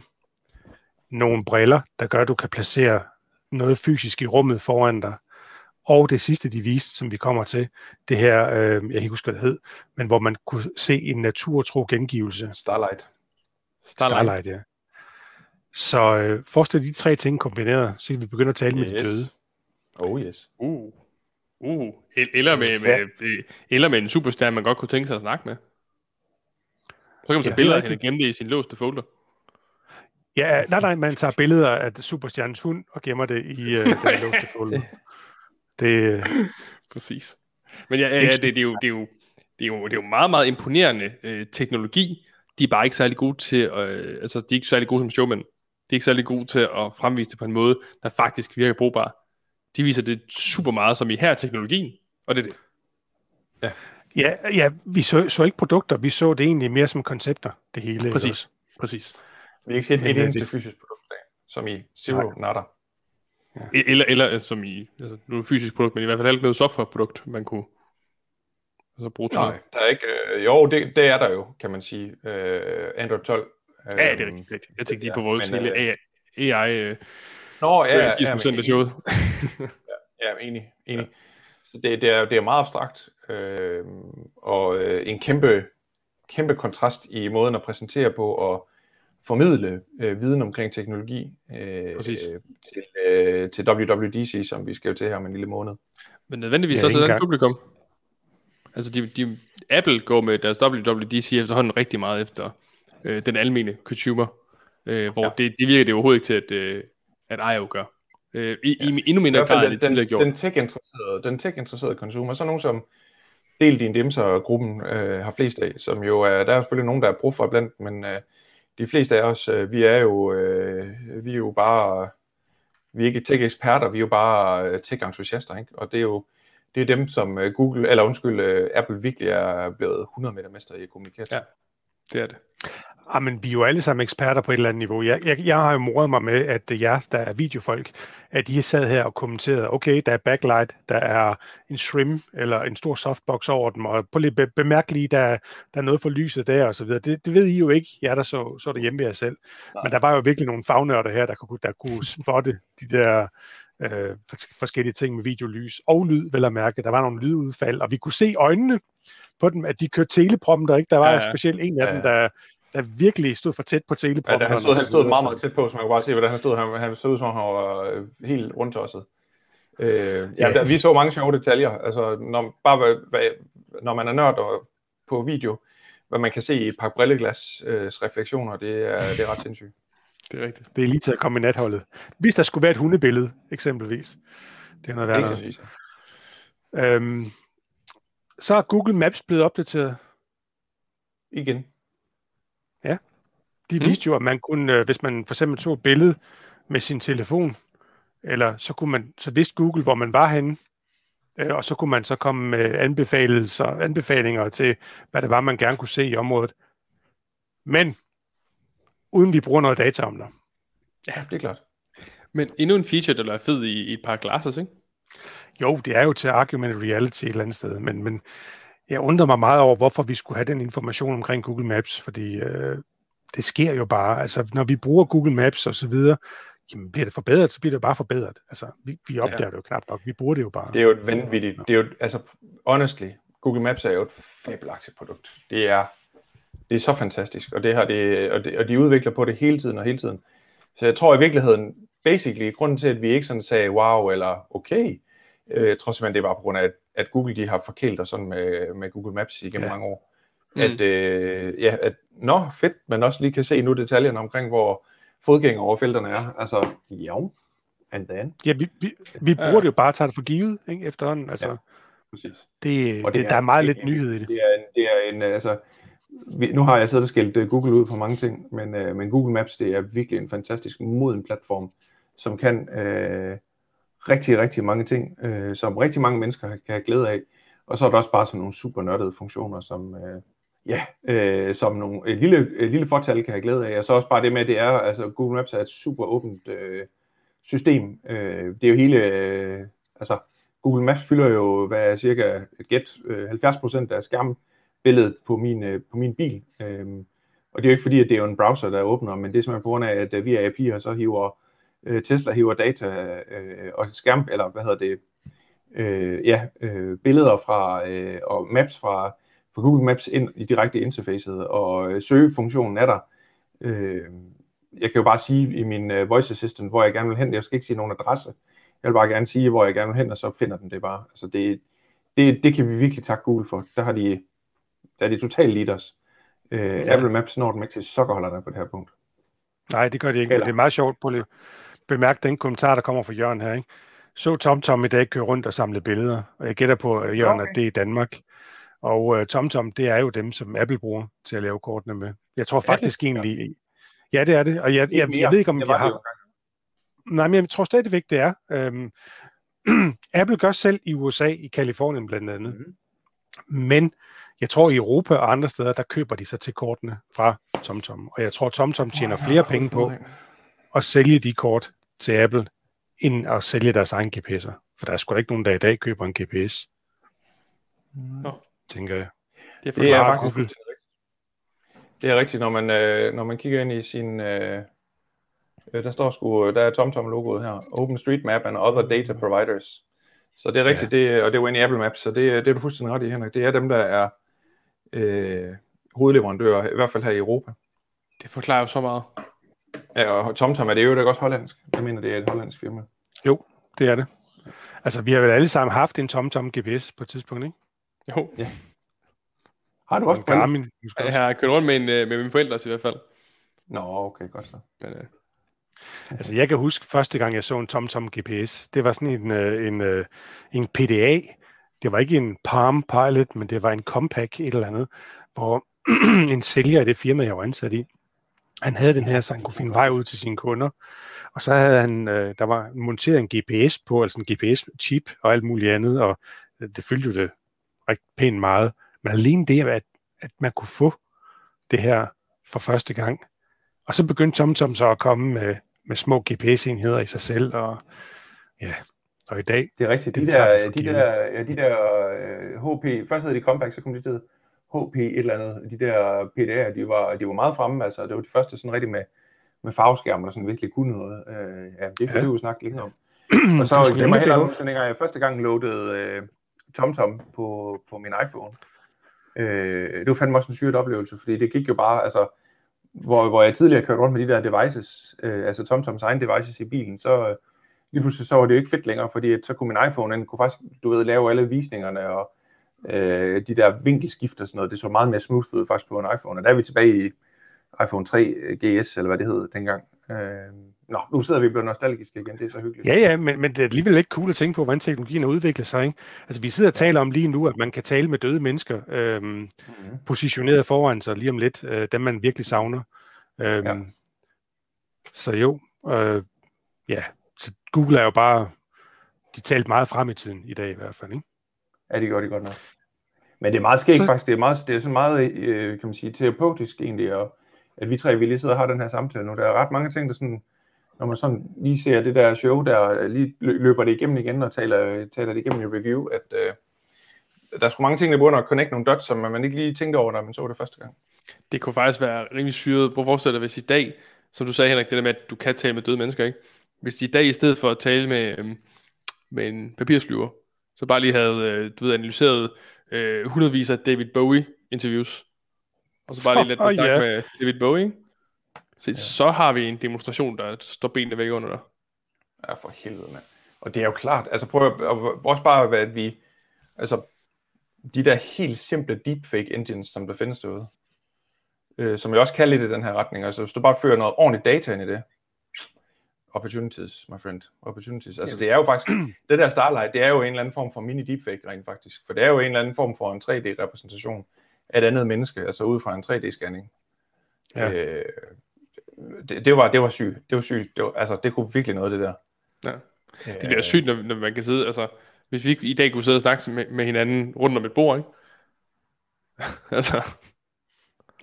Nogle briller, der gør, at du kan placere noget fysisk i rummet foran dig. Og det sidste, de viste, som vi kommer til, det her, øh, jeg kan ikke huske, hvad det hed, men hvor man kunne se en naturtro gengivelse. Starlight. Starlight, Starlight ja. Så øh, forestil de tre ting kombineret, så kan vi begynde at tale yes. med de døde. Oh yes. Uh. Uh. Eller med, med, med, eller med en superstjerne, man godt kunne tænke sig at snakke med. Så kan man tage ja, billeder af hende og gemme det i sin låste folder. Ja, nej, nej, man tager billeder af superstjernens hund og gemmer det i uh, den låste folder. Det, Præcis. Men ja, ja det, det, er jo, det, er jo, det, er jo, det er jo meget, meget imponerende øh, teknologi. De er bare ikke særlig gode til, øh, altså de er ikke særlig gode som showmænd. De er ikke særlig gode til at fremvise det på en måde, der faktisk virker brugbar. De viser det super meget som i her teknologien, og det er det. Ja, ja, ja vi så, så ikke produkter, vi så det egentlig mere som koncepter, det hele. Præcis, præcis. Vi har ikke set et eneste fysisk produkt, som i Zero Nej. Nada. Ja. E- eller, eller som i, altså, nu er fysisk produkt, men i hvert fald noget softwareprodukt, man kunne altså, bruge til. Nej, der er ikke, øh, jo, det, det er der jo, kan man sige. Øh, Android 12. Øh, ja, det er rigtigt. rigtigt. Jeg tænkte lige på vores men, lille øh, AI, øh, Nå, ja, ja, ja, men, showet. ja, ja, enig, enig. Ja. Så det, det, er, det er meget abstrakt, øh, og øh, en kæmpe, kæmpe kontrast i måden at præsentere på, og formidle øh, viden omkring teknologi øh, øh, til, øh, til WWDC, som vi skal jo til her om en lille måned. Men nødvendigvis ja, også den publikum. Altså de, de, Apple går med deres WWDC efterhånden rigtig meget efter øh, den almene consumer, øh, hvor ja. det, det virker det overhovedet ikke til, at, øh, at IO gør. Øh, i, ja. i endnu mindre grad, end det tidligere gjort. Den tech-interesserede, den tech-interesserede consumer, så nogen som Del Din Dimser-gruppen øh, har flest af, som jo er, der er selvfølgelig nogen, der er brug for blandt, men øh, de fleste af os, øh, vi er jo, øh, vi er jo bare, vi er ikke tech-eksperter, vi er jo bare øh, tech-entusiaster, ikke? og det er jo det er dem, som øh, Google, eller undskyld, Apple virkelig er blevet 100 meter mester i kommunikation. Ja, det er det. Jamen, ah, vi er jo alle sammen eksperter på et eller andet niveau. Jeg, jeg, jeg har jo moret mig med, at jer, der er videofolk, at de har sad her og kommenteret, okay, der er backlight, der er en shrim eller en stor softbox over dem, og på lidt bemærk lige, der, der er noget for lyset der og så videre. Det, det ved I jo ikke, jer der så, så det hjemme ved jer selv. Nej. Men der var jo virkelig nogle fagnørder her, der kunne, der kunne spotte de der øh, forskellige ting med videolys og lyd, vel at mærke. Der var nogle lydudfald, og vi kunne se øjnene på dem, at de kørte teleprompter, ikke? Der var ja, ja. specielt en af ja, ja. dem, der, der virkelig stod for tæt på teleprompteren. Ja, han stod, han stod meget, meget tæt på, så man kunne bare se, hvordan han stod. Han, han så ud som om han var øh, helt rundtosset. Øh, ja, ja. Der, vi så mange sjove detaljer. Altså, når, bare hvad, når man er nørd og, på video, hvad man kan se i et par brilleglas øh, refleksioner, det er, det er ret sindssygt. Det er rigtigt. Det er lige til at komme i natholdet. Hvis der skulle være et hundebillede, eksempelvis. Det er noget værd. Øhm, så er Google Maps blevet opdateret. Igen. De mm. viste jo, at man kunne, øh, hvis man for eksempel tog et billede med sin telefon, eller så kunne man, så vidste Google, hvor man var henne, øh, og så kunne man så komme med anbefalinger, anbefalinger til, hvad det var, man gerne kunne se i området. Men uden vi bruger noget data om det. Ja, det er klart. Men endnu en feature, der er fed i, i et par glasses, ikke? Jo, det er jo til argumented reality et eller andet sted, men, men jeg undrer mig meget over, hvorfor vi skulle have den information omkring Google Maps, fordi øh, det sker jo bare. Altså, når vi bruger Google Maps og så videre, jamen, bliver det forbedret, så bliver det bare forbedret. Altså, vi, vi opdager ja. det jo knap nok. Vi bruger det jo bare. Det er jo et vanvittigt, det er jo, altså, honestly, Google Maps er jo et fabelagtigt produkt. Det er, det er så fantastisk, og, det har det, og, det, og de udvikler på det hele tiden og hele tiden. Så jeg tror i virkeligheden, basically, grunden til, at vi ikke sådan sagde wow eller okay, øh, jeg tror simpelthen, det var på grund af, at Google de har forkælt os sådan med, med Google Maps igennem ja. mange år. Mm. At, øh, ja, at, nå, fedt, man også lige kan se nu detaljerne omkring, hvor fodgænger over felterne er. Altså, ja, and then. Ja, vi, vi, vi bruger ja. det jo bare at tage det for givet, ikke, efterhånden. Altså, ja, præcis. Det, og det, det, er, der er meget lidt nyhed i det. Det er en, det er en altså, vi, nu har jeg siddet og skældt uh, Google ud på mange ting, men, uh, men Google Maps, det er virkelig en fantastisk moden platform, som kan uh, rigtig, rigtig mange ting, uh, som rigtig mange mennesker kan have glæde af. Og så er der også bare sådan nogle super nørdede funktioner, som, uh, ja, øh, som nogle, et lille, et lille fortal kan have glæde af. Og så også bare det med, at det er, altså Google Maps er et super åbent øh, system. Øh, det er jo hele, øh, altså Google Maps fylder jo, hvad er cirka et gæt, øh, 70% af skærmbilledet på min, øh, på min bil. Øh, Og det er jo ikke fordi, at det er jo en browser, der åbner, men det er simpelthen på grund af, at øh, via API'er så hiver øh, Tesla hiver data øh, og skærm, eller hvad hedder det, øh, ja, øh, billeder fra øh, og maps fra, fra Google Maps ind i direkte interfacet, og øh, søgefunktionen er der. Øh, jeg kan jo bare sige i min uh, voice assistant, hvor jeg gerne vil hen. Jeg skal ikke sige nogen adresse. Jeg vil bare gerne sige, hvor jeg gerne vil hen, og så finder den det bare. Altså det, det, det kan vi virkelig takke Google for. Der har de, der er de totalt leaders. Uh, ja. Apple Maps når dem ikke til sokkerholderne på det her punkt. Nej, det gør de ikke. Eller. Det er meget sjovt. på bemærk den kommentar, der kommer fra Jørgen her. Ikke? Så TomTom i dag køre rundt og samle billeder, og jeg gætter på, Jørgen, okay. at det er i Danmark. Og uh, TomTom, det er jo dem, som Apple bruger til at lave kortene med. Jeg tror faktisk egentlig, Ja, det er det. Og jeg, jeg, jeg, jeg ved ikke, om jeg har... Nej, men jeg tror stadigvæk, det er. Øhm, Apple gør selv i USA, i Kalifornien blandt andet. Mm-hmm. Men jeg tror, i Europa og andre steder, der køber de sig til kortene fra TomTom. Og jeg tror, TomTom tjener oh, flere penge på at sælge de kort til Apple, end at sælge deres egen GPS'er. For der er sgu da ikke nogen, der i dag køber en GPS. Mm. Tænker jeg. Det er, det er faktisk det er rigtigt, når man, øh, når man kigger ind i sin... Øh, øh der står sgu, der er TomTom-logoet her. OpenStreetMap and other data providers. Så det er rigtigt, ja. det, og det er jo inde i Apple Maps, så det, det er du fuldstændig ret i, Henrik. Det er dem, der er øh, hovedleverandører, i hvert fald her i Europa. Det forklarer jo så meget. Ja, og TomTom er det jo da også hollandsk. Jeg mener, det er et hollandsk firma. Jo, det er det. Altså, vi har vel alle sammen haft en TomTom GPS på et tidspunkt, ikke? Jo. Ja. Har du også en Garmin? Jeg har kørt rundt med, en, øh, med mine forældre i hvert fald. Nå, okay, godt så. Men, uh... Altså, jeg kan huske første gang, jeg så en TomTom GPS. Det var sådan en, øh, en, en, en PDA. Det var ikke en Palm Pilot, men det var en Compaq et eller andet, hvor en sælger i det firma, jeg var ansat i, han havde den her, så han kunne finde vej ud til sine kunder. Og så havde han, der var monteret en GPS på, altså en GPS-chip og alt muligt andet, og det fyldte jo det rigtig pænt meget. Men alene det, at, at man kunne få det her for første gang. Og så begyndte TomTom så at komme med, med små GPS-enheder i sig selv, og ja, og i dag... Det er rigtigt. De, det, der, de der, ja, de der uh, HP, først havde de Compact, så kom de til HP et eller andet. De der PDA'er, de var, de var meget fremme, altså det var de første sådan rigtig med, med farveskærm, der sådan virkelig kunne noget. Uh, ja, det kunne ja. vi jo snakke lidt om. og så glemmer jeg heller huske, jeg første gang loadede uh, TomTom på, på min iPhone. Øh, det var fandme også en syret oplevelse, fordi det gik jo bare, altså, hvor, hvor jeg tidligere kørte rundt med de der devices, øh, altså TomToms egen devices i bilen, så øh, lige pludselig så var det jo ikke fedt længere, fordi at, så kunne min iPhone, den kunne faktisk, du ved, lave alle visningerne og øh, de der vinkelskift og sådan noget, det så meget mere smooth ud faktisk på en iPhone, og der er vi tilbage i iPhone 3 GS, eller hvad det hed dengang. Øh, Nå, nu sidder vi og bliver nostalgiske igen, det er så hyggeligt. Ja, ja, men, men det er alligevel ikke cool at tænke på, hvordan teknologien har udviklet sig. Ikke? Altså, vi sidder og taler om lige nu, at man kan tale med døde mennesker, øhm, mm-hmm. positioneret foran sig lige om lidt, øh, dem man virkelig savner. Øhm, ja. Så jo, øh, ja, så Google er jo bare, de talt meget frem i tiden i dag i hvert fald, ikke? Ja, det gør de godt nok. Men det er meget skægt så... faktisk, det er, meget, det er sådan meget, øh, kan man sige, terapeutisk egentlig, og, at vi tre, vi lige sidder og har den her samtale nu. Der er ret mange ting, der sådan, når man sådan lige ser det der show, der lige løber det igennem igen og taler, taler det igennem i review, at øh, der er sgu mange ting, der burde at connect nogle dots, som man ikke lige tænkte over, når man så det første gang. Det kunne faktisk være rimelig syret. Prøv at forestille dig, hvis i dag, som du sagde Henrik, det der med, at du kan tale med døde mennesker, ikke? Hvis de i dag, i stedet for at tale med, øh, med en papirsflyver, så bare lige havde, øh, du ved, analyseret øh, hundredvis af David Bowie interviews, og så bare lige lidt oh, snakke yeah. med David Bowie, så, ja. så har vi en demonstration, der står benene væk under dig. Ja, for helvede, mand. Og det er jo klart, altså prøv at, også bare, at vi, altså, de der helt simple deepfake engines, som der findes derude, øh, som jeg også kan lidt i den her retning, altså hvis du bare fører noget ordentligt data ind i det, opportunities, my friend, opportunities. Altså yes. det er jo faktisk, det der Starlight, det er jo en eller anden form for mini deepfake rent faktisk, for det er jo en eller anden form for en 3D-repræsentation af et andet menneske, altså ud fra en 3D-scanning. Ja. Øh, det, det, var, det var sygt. Det var sygt. Det, var, altså, det kunne virkelig noget, det der. Ja. Det bliver øh, sygt, når, når man kan sidde, altså, hvis vi i dag kunne sidde og snakke med, med hinanden rundt om et bord, ikke? altså.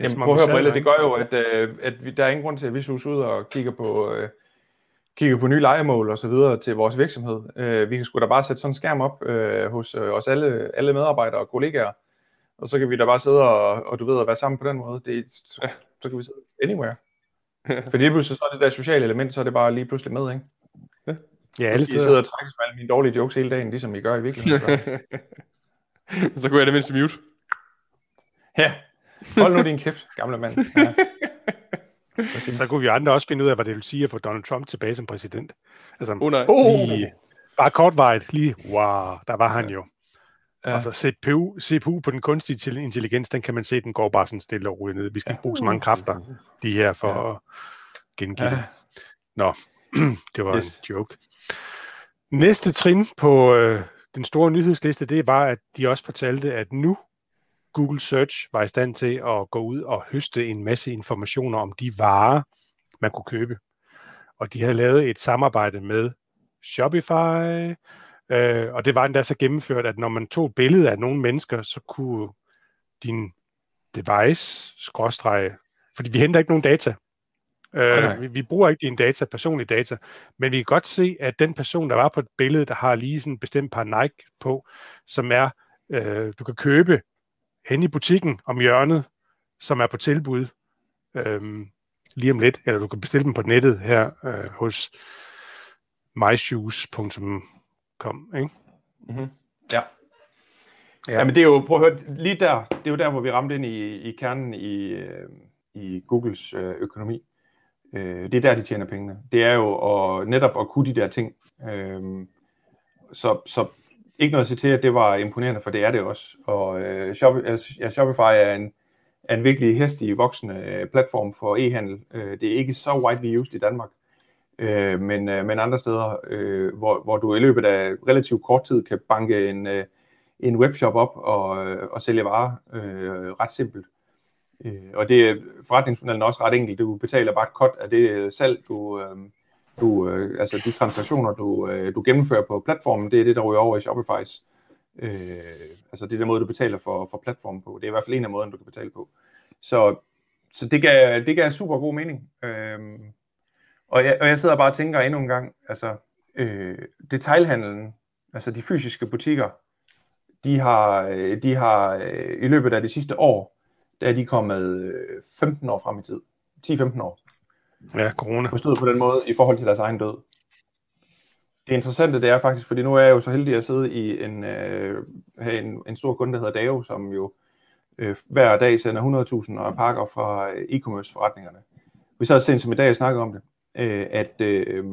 Jamen, prøv at høre, Brille, det gør jo, at, øh, at vi, der er ingen grund til, at vi sus ud og kigger på, øh, kigger på nye legemål og så videre til vores virksomhed. Øh, vi kan sgu da bare sætte sådan en skærm op øh, hos øh, os alle, alle medarbejdere og kollegaer, og så kan vi da bare sidde og, og du ved, at være sammen på den måde. Det, Så kan vi sidde anywhere. For lige pludselig så er det der sociale element, så er det bare lige pludselig med, ikke? Ja, alle I steder. sidder og trækker med alle mine dårlige jokes hele dagen, ligesom I gør i virkeligheden. så kunne jeg det mindste mute. ja. Hold nu din kæft, gamle mand. Ja. Præcis. Så kunne vi andre også finde ud af, hvad det vil sige at få Donald Trump tilbage som præsident. Altså, Oh nej. Oh. lige, bare kortvarigt, lige, wow, der var han jo. Ja. Ja. Altså CPU, CPU på den kunstige intelligens, den kan man se, den går bare sådan stille og roligt ned. Vi skal ikke bruge så mange kræfter lige her for Ja. ja. at gengive Ja. det. Nå, det var yes. en joke. Næste trin på øh, den store nyhedsliste, det var, at de også fortalte, at nu Google Search var i stand til at gå ud og høste en masse informationer om de varer, man kunne købe. Og de havde lavet et samarbejde med Shopify, øh, og det var endda så gennemført, at når man tog et billede af nogle mennesker, så kunne din device, skråstrege, fordi vi henter ikke nogen data. Øh, vi, vi bruger ikke dine data, personlige data, men vi kan godt se, at den person, der var på et billede, der har lige sådan en bestemt par Nike på, som er, øh, du kan købe hen i butikken om hjørnet, som er på tilbud øh, lige om lidt, eller du kan bestille dem på nettet her øh, hos myshoes.com. Ikke? Mm-hmm. Ja. Ja. ja. men det er jo, prøv at høre, lige der, det er jo der, hvor vi ramte ind i, i kernen i, øh, i Googles øh, økonomi. Øh, det er der, de tjener pengene. Det er jo at, netop at kunne de der ting. Øh, så, så ikke noget at sige til, at det var imponerende, for det er det også. Og øh, Shop, ja, Shopify er en, er en virkelig hæstig voksende øh, platform for e-handel. Øh, det er ikke så widely used i Danmark, øh, men, øh, men andre steder, øh, hvor, hvor du i løbet af relativt kort tid kan banke en, øh, en webshop op og, øh, og sælge varer øh, ret simpelt. Øh, og det er forretningsmodellen er også ret enkelt. Du betaler bare et cut af det salg, du, øh, du, øh, altså de transaktioner, du, øh, du gennemfører på platformen, det er det, der ryger over i Shopify's. Øh, altså det er den måde, du betaler for, for platformen på. Det er i hvert fald en af måderne, du kan betale på. Så, så det, gav, det gav super god mening. Øh, og, jeg, og jeg sidder bare og tænker endnu en gang, altså øh, detailhandlen, altså de fysiske butikker, de har, øh, de har øh, i løbet af det sidste år, der er de kommet øh, 15 år frem i tid. 10-15 år. Ja, corona. Forstået på den måde i forhold til deres egen død. Det interessante det er faktisk, fordi nu er jeg jo så heldig at sidde i en, øh, have en, en stor kunde, der hedder Dao, som jo øh, hver dag sender 100.000 og pakker fra øh, e-commerce forretningerne. Vi sad sent som i dag og snakkede om det, øh, at øh,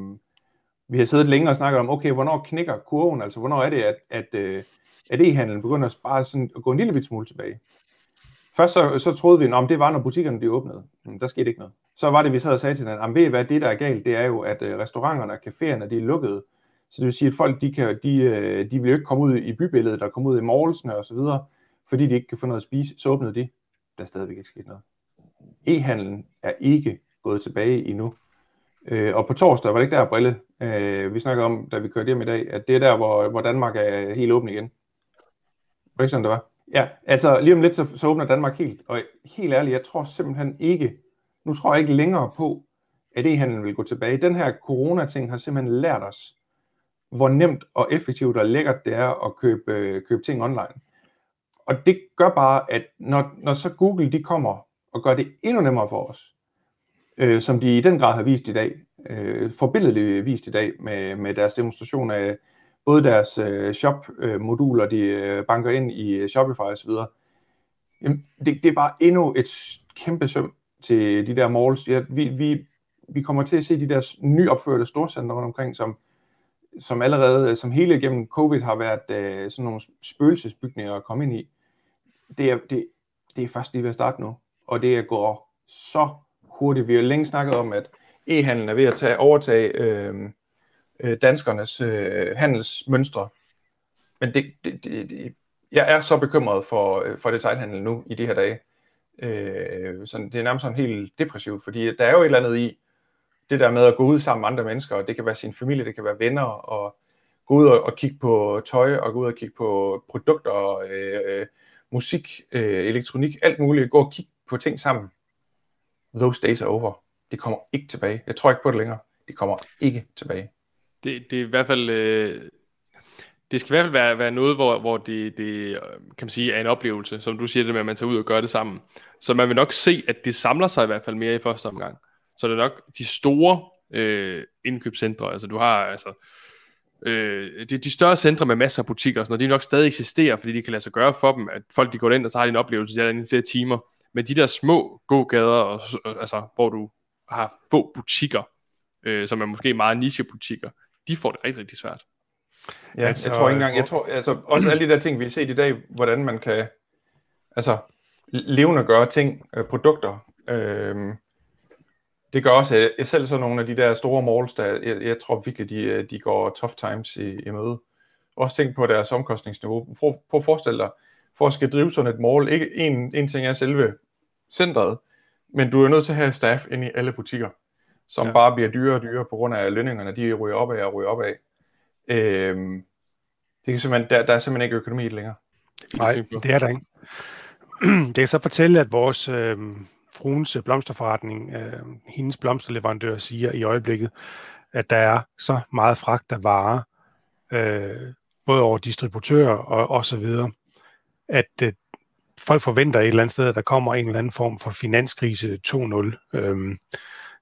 vi har siddet længe og snakket om, okay, hvornår knækker kurven, altså hvornår er det, at, at, øh, at e-handlen begynder bare sådan at gå en lille bit smule tilbage. Først så, så troede vi, at det var, når butikkerne de åbnede. Men der skete ikke noget. Så var det, vi sad og sagde til hinanden, ved I hvad, det der er galt, det er jo, at øh, restauranterne og caféerne, de er lukkede. Så det vil sige, at folk, de, kan, de, øh, de vil jo ikke komme ud i bybilledet, og komme ud i målsene og så videre, fordi de ikke kan få noget at spise. Så åbnede de. Der er stadigvæk ikke sket noget. E-handlen er ikke gået tilbage endnu. Øh, og på torsdag var det ikke der brille. Øh, vi snakkede om, da vi kørte hjem i dag, at det er der, hvor, hvor Danmark er helt åben igen. Var det ikke sådan, det var? Ja, altså lige om lidt, så, så åbner Danmark helt. Og helt ærligt, jeg tror simpelthen ikke, nu tror jeg ikke længere på, at e-handlen vil gå tilbage. Den her corona-ting har simpelthen lært os, hvor nemt og effektivt og lækkert det er at købe, øh, købe ting online. Og det gør bare, at når, når så Google de kommer og gør det endnu nemmere for os, øh, som de i den grad har vist i dag, øh, forbilledeligt vist i dag med, med deres demonstration af både deres øh, shop-moduler, de øh, banker ind i øh, Shopify osv., jamen, det, det er bare endnu et kæmpe søm til de der malls. Ja, vi, vi, vi kommer til at se de der nyopførte storcenter rundt omkring, som, som allerede, øh, som hele igennem covid har været øh, sådan nogle spøgelsesbygninger at komme ind i. Det er, det, det er først lige ved at starte nu, og det går så hurtigt. Vi har længe snakket om, at e-handlen er ved at tage, overtage øh, øh, danskernes øh, handelsmønstre. Men det, det, det, det, jeg er så bekymret for, øh, for detailhandel nu i de her dage. Øh, sådan, det er nærmest sådan helt depressivt, fordi der er jo et eller andet i det der med at gå ud sammen med andre mennesker, og det kan være sin familie, det kan være venner, og gå ud og, og kigge på tøj, og gå ud og kigge på produkter, øh, øh musik, øh, elektronik, alt muligt. Gå og kigge på ting sammen. Those days are over. Det kommer ikke tilbage. Jeg tror ikke på det længere. Det kommer ikke tilbage. Det, det er i hvert fald... Øh, det skal i hvert fald være, være noget, hvor, hvor det, det, kan man sige, er en oplevelse, som du siger det med, at man tager ud og gør det sammen. Så man vil nok se, at det samler sig i hvert fald mere i første omgang. Så det er nok de store øh, indkøbscentre, altså du har altså, øh, de, de større centre med masser af butikker, og sådan noget, de nok stadig eksisterer, fordi de kan lade sig gøre for dem, at folk de går ind og så har de en oplevelse, der i flere timer. Men de der små gågader, og, altså, hvor du har få butikker, øh, som er måske meget nichebutikker, de får det rigtig, rigtig svært. Ja, altså, jeg tror ikke engang, jeg tror, altså også alle de der ting, vi har set i dag, hvordan man kan, altså, levende gøre ting, øh, produkter, øh, det gør også, at jeg selv så nogle af de der store malls, der, jeg, jeg tror virkelig, de, øh, de går tough times i, i møde. Også tænk på deres omkostningsniveau. Prøv, prøv at forestille dig, for at skal drive sådan et mall, ikke en, en ting er selve centret, men du er nødt til at have staff ind i alle butikker, som ja. bare bliver dyrere og dyrere på grund af lønningerne, de ryger op af og ryger op af. Øhm, det kan simpelthen, der, der er simpelthen ikke økonomi i det længere. Nej, det er der ikke. Det kan så fortælle, at vores øh, fruens blomsterforretning, øh, hendes blomsterleverandør, siger i øjeblikket, at der er så meget fragt af varer, øh, både over distributører og, og så videre, at øh, folk forventer et eller andet sted, at der kommer en eller anden form for finanskrise 2.0, øh,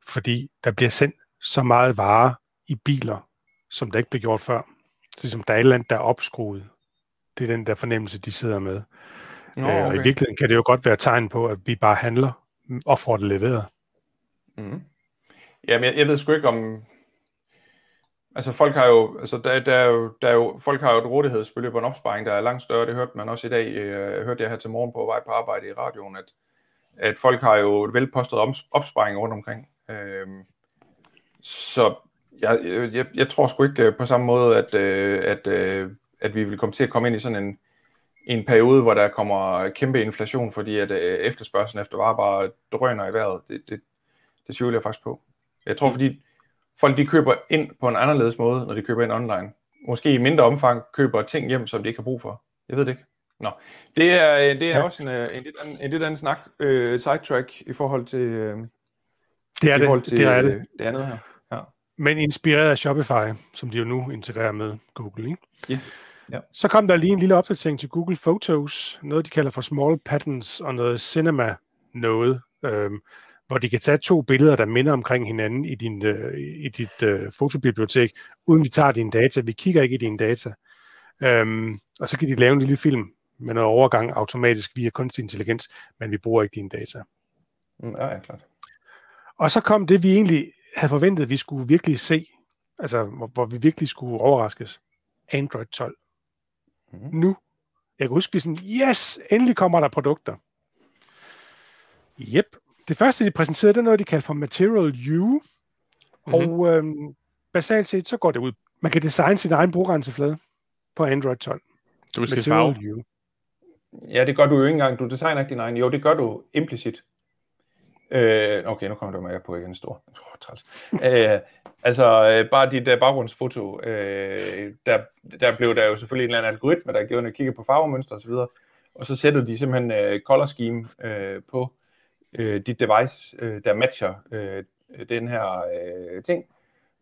fordi der bliver sendt så meget varer i biler, som der ikke blev gjort før. Så som der er et eller andet, der er opskruet. Det er den der fornemmelse, de sidder med. Nå, okay. øh, og i virkeligheden kan det jo godt være tegn på, at vi bare handler og får det leveret. Mm. Jamen, jeg, jeg ved sgu ikke om... Altså, folk har jo, altså, der, der, er jo, der er jo, folk har jo et rådighedsbeløb på en opsparing, der er langt større. Det hørte man også i dag. Jeg hørte jeg her til morgen på vej på arbejde i radioen, at, at folk har jo et velpostet opsparing rundt omkring. Øh, så jeg, jeg, jeg tror sgu ikke øh, på samme måde, at, øh, at, at, at vi vil komme til at komme ind i sådan en, en periode, hvor der kommer kæmpe inflation, fordi at øh, efterspørgselen efter varer bare drøner i vejret. Det, det, det tvivler jeg faktisk på. Jeg tror, mm. fordi folk de køber ind på en anderledes måde, når de køber ind online. Måske i mindre omfang køber ting hjem, som de ikke har brug for. Jeg ved det ikke. Nå. Det er, øh, det er ja. også en, øh, en, lidt anden, en lidt anden snak, uh, sidetrack i forhold til, uh, det er i forhold det. til det, er det. det andet her. Ja. Men inspireret af Shopify, som de jo nu integrerer med Google. Ikke? Ja. Ja. Så kom der lige en lille opdatering til Google Photos, noget de kalder for small patterns og noget cinema noget, øhm, hvor de kan tage to billeder, der minder omkring hinanden i, din, øh, i dit øh, fotobibliotek, uden de tager dine data. Vi kigger ikke i dine data. Øhm, og så kan de lave en lille film med noget overgang automatisk via kunstig intelligens, men vi bruger ikke dine data. Mm, ja, ja, klart. Og så kom det, vi egentlig havde forventet, at vi skulle virkelig se, altså hvor, hvor vi virkelig skulle overraskes. Android 12 mm. nu. Jeg kan huske, vi sådan, yes, endelig kommer der produkter. Yep. Det første, de præsenterede, det er noget, de kalder for Material U. Mm-hmm. Og øhm, basalt set, så går det ud. Man kan designe sin egen brugergrænseflade på Android 12. Du vil Material U. Ja, det gør du jo ikke engang. Du designer ikke din egen. Jo, det gør du implicit. Øh, okay, nu kommer du med på igen stor. Oh, øh, altså, øh, bare dit uh, baggrundsfoto, øh, der, der blev der jo selvfølgelig en eller anden algoritme, der gjorde, at kigge på farvemønstre osv., og så sætter de simpelthen uh, color scheme uh, på øh, dit device, øh, der matcher øh, den her øh, ting.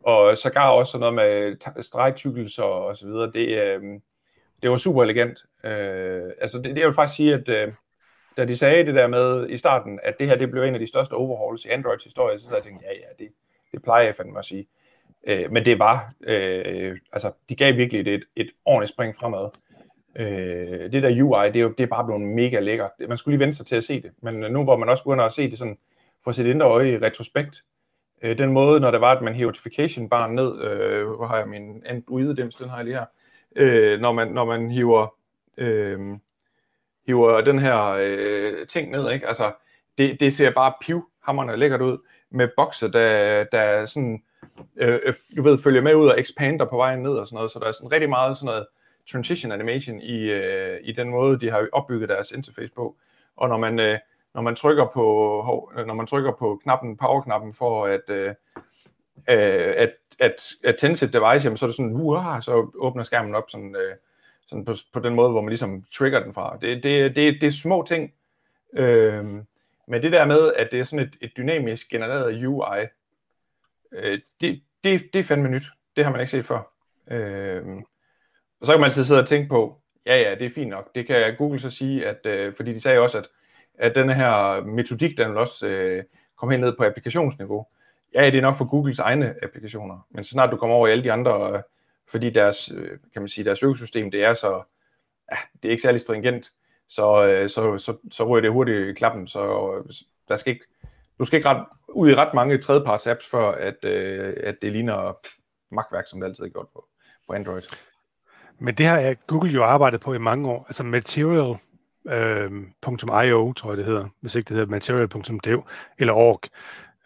Og så gav også noget med stregtykkelser og så videre. Det, øh, det var super elegant. Øh, altså, det, det jeg vil faktisk sige, at øh, da de sagde det der med i starten, at det her det blev en af de største overhauls i Androids historie, så jeg tænkte ja, ja, det, det plejer jeg fandme at sige. Øh, men det var, øh, altså, de gav virkelig et, et ordentligt spring fremad. Øh, det der UI, det er jo det er bare blevet mega lækkert. Man skulle lige vente sig til at se det, men øh, nu hvor man også begynder at se det sådan, for sit indre øje i retrospekt, øh, den måde, når det var, at man hævde notification bare ned, øh, hvor har jeg min Android-dims, den har jeg lige her, øh, når, man, når man hiver, øh, hiver den her øh, ting ned, ikke? Altså, det, det ser bare pivhammerende lækkert ud, med bokse, der, der sådan, øh, øh, du ved, følger med ud og expander på vejen ned og sådan noget, så der er sådan rigtig meget sådan noget transition animation i, øh, i den måde, de har opbygget deres interface på. Og når man, øh, når man trykker på, øh, når man trykker på knappen, power-knappen for at, øh, øh, at, at, at tænde sit device, jamen, så er det sådan, uh, så åbner skærmen op sådan, øh, sådan på, på den måde, hvor man ligesom trigger den fra. Det, det, det, det er små ting, øh, men det der med, at det er sådan et, et dynamisk genereret UI, øh, det, det, det er fandme nyt. Det har man ikke set før. Øh, og så kan man altid sidde og tænke på, ja ja, det er fint nok. Det kan Google så sige, at, øh, fordi de sagde også, at, at den her metodik, den vil også øh, komme helt ned på applikationsniveau. Ja, det er nok for Googles egne applikationer, men så snart du kommer over i alle de andre, øh, fordi deres, øh, kan man sige, deres økosystem, det er så, ja, det er ikke særlig stringent, så, øh, så, så, så ryger det hurtigt i klappen, så øh, der skal ikke, du skal ikke ret, ud i ret mange tredjeparts apps, for at, øh, at det ligner magtværk, som det altid er gjort på, på Android. Men det har Google jo arbejdet på i mange år. Altså Material, øh, tror jeg det hedder, hvis ikke det hedder material.dev eller org.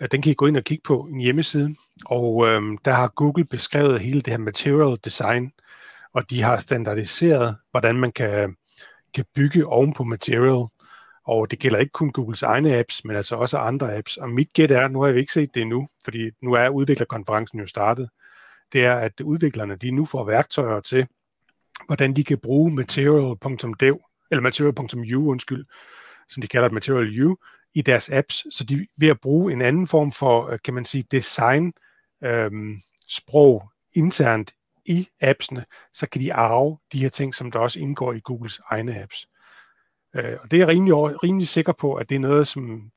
Øh, den kan I gå ind og kigge på en hjemmeside, og øh, der har Google beskrevet hele det her material design, og de har standardiseret, hvordan man kan, kan bygge oven på material, og det gælder ikke kun Googles egne apps, men altså også andre apps. Og mit gæt er, nu har vi ikke set det endnu, fordi nu er udviklerkonferencen jo startet, det er, at udviklerne de nu får værktøjer til, hvordan de kan bruge material.dev, eller material.u, undskyld, som de kalder Material U, i deres apps. Så de ved at bruge en anden form for, øh, kan man sige, design øhm, sprog internt i appsene, så kan de arve de her ting, som der også indgår i Googles egne apps. Øh, og det er jeg rimelig, rimelig sikker på, at det er noget, som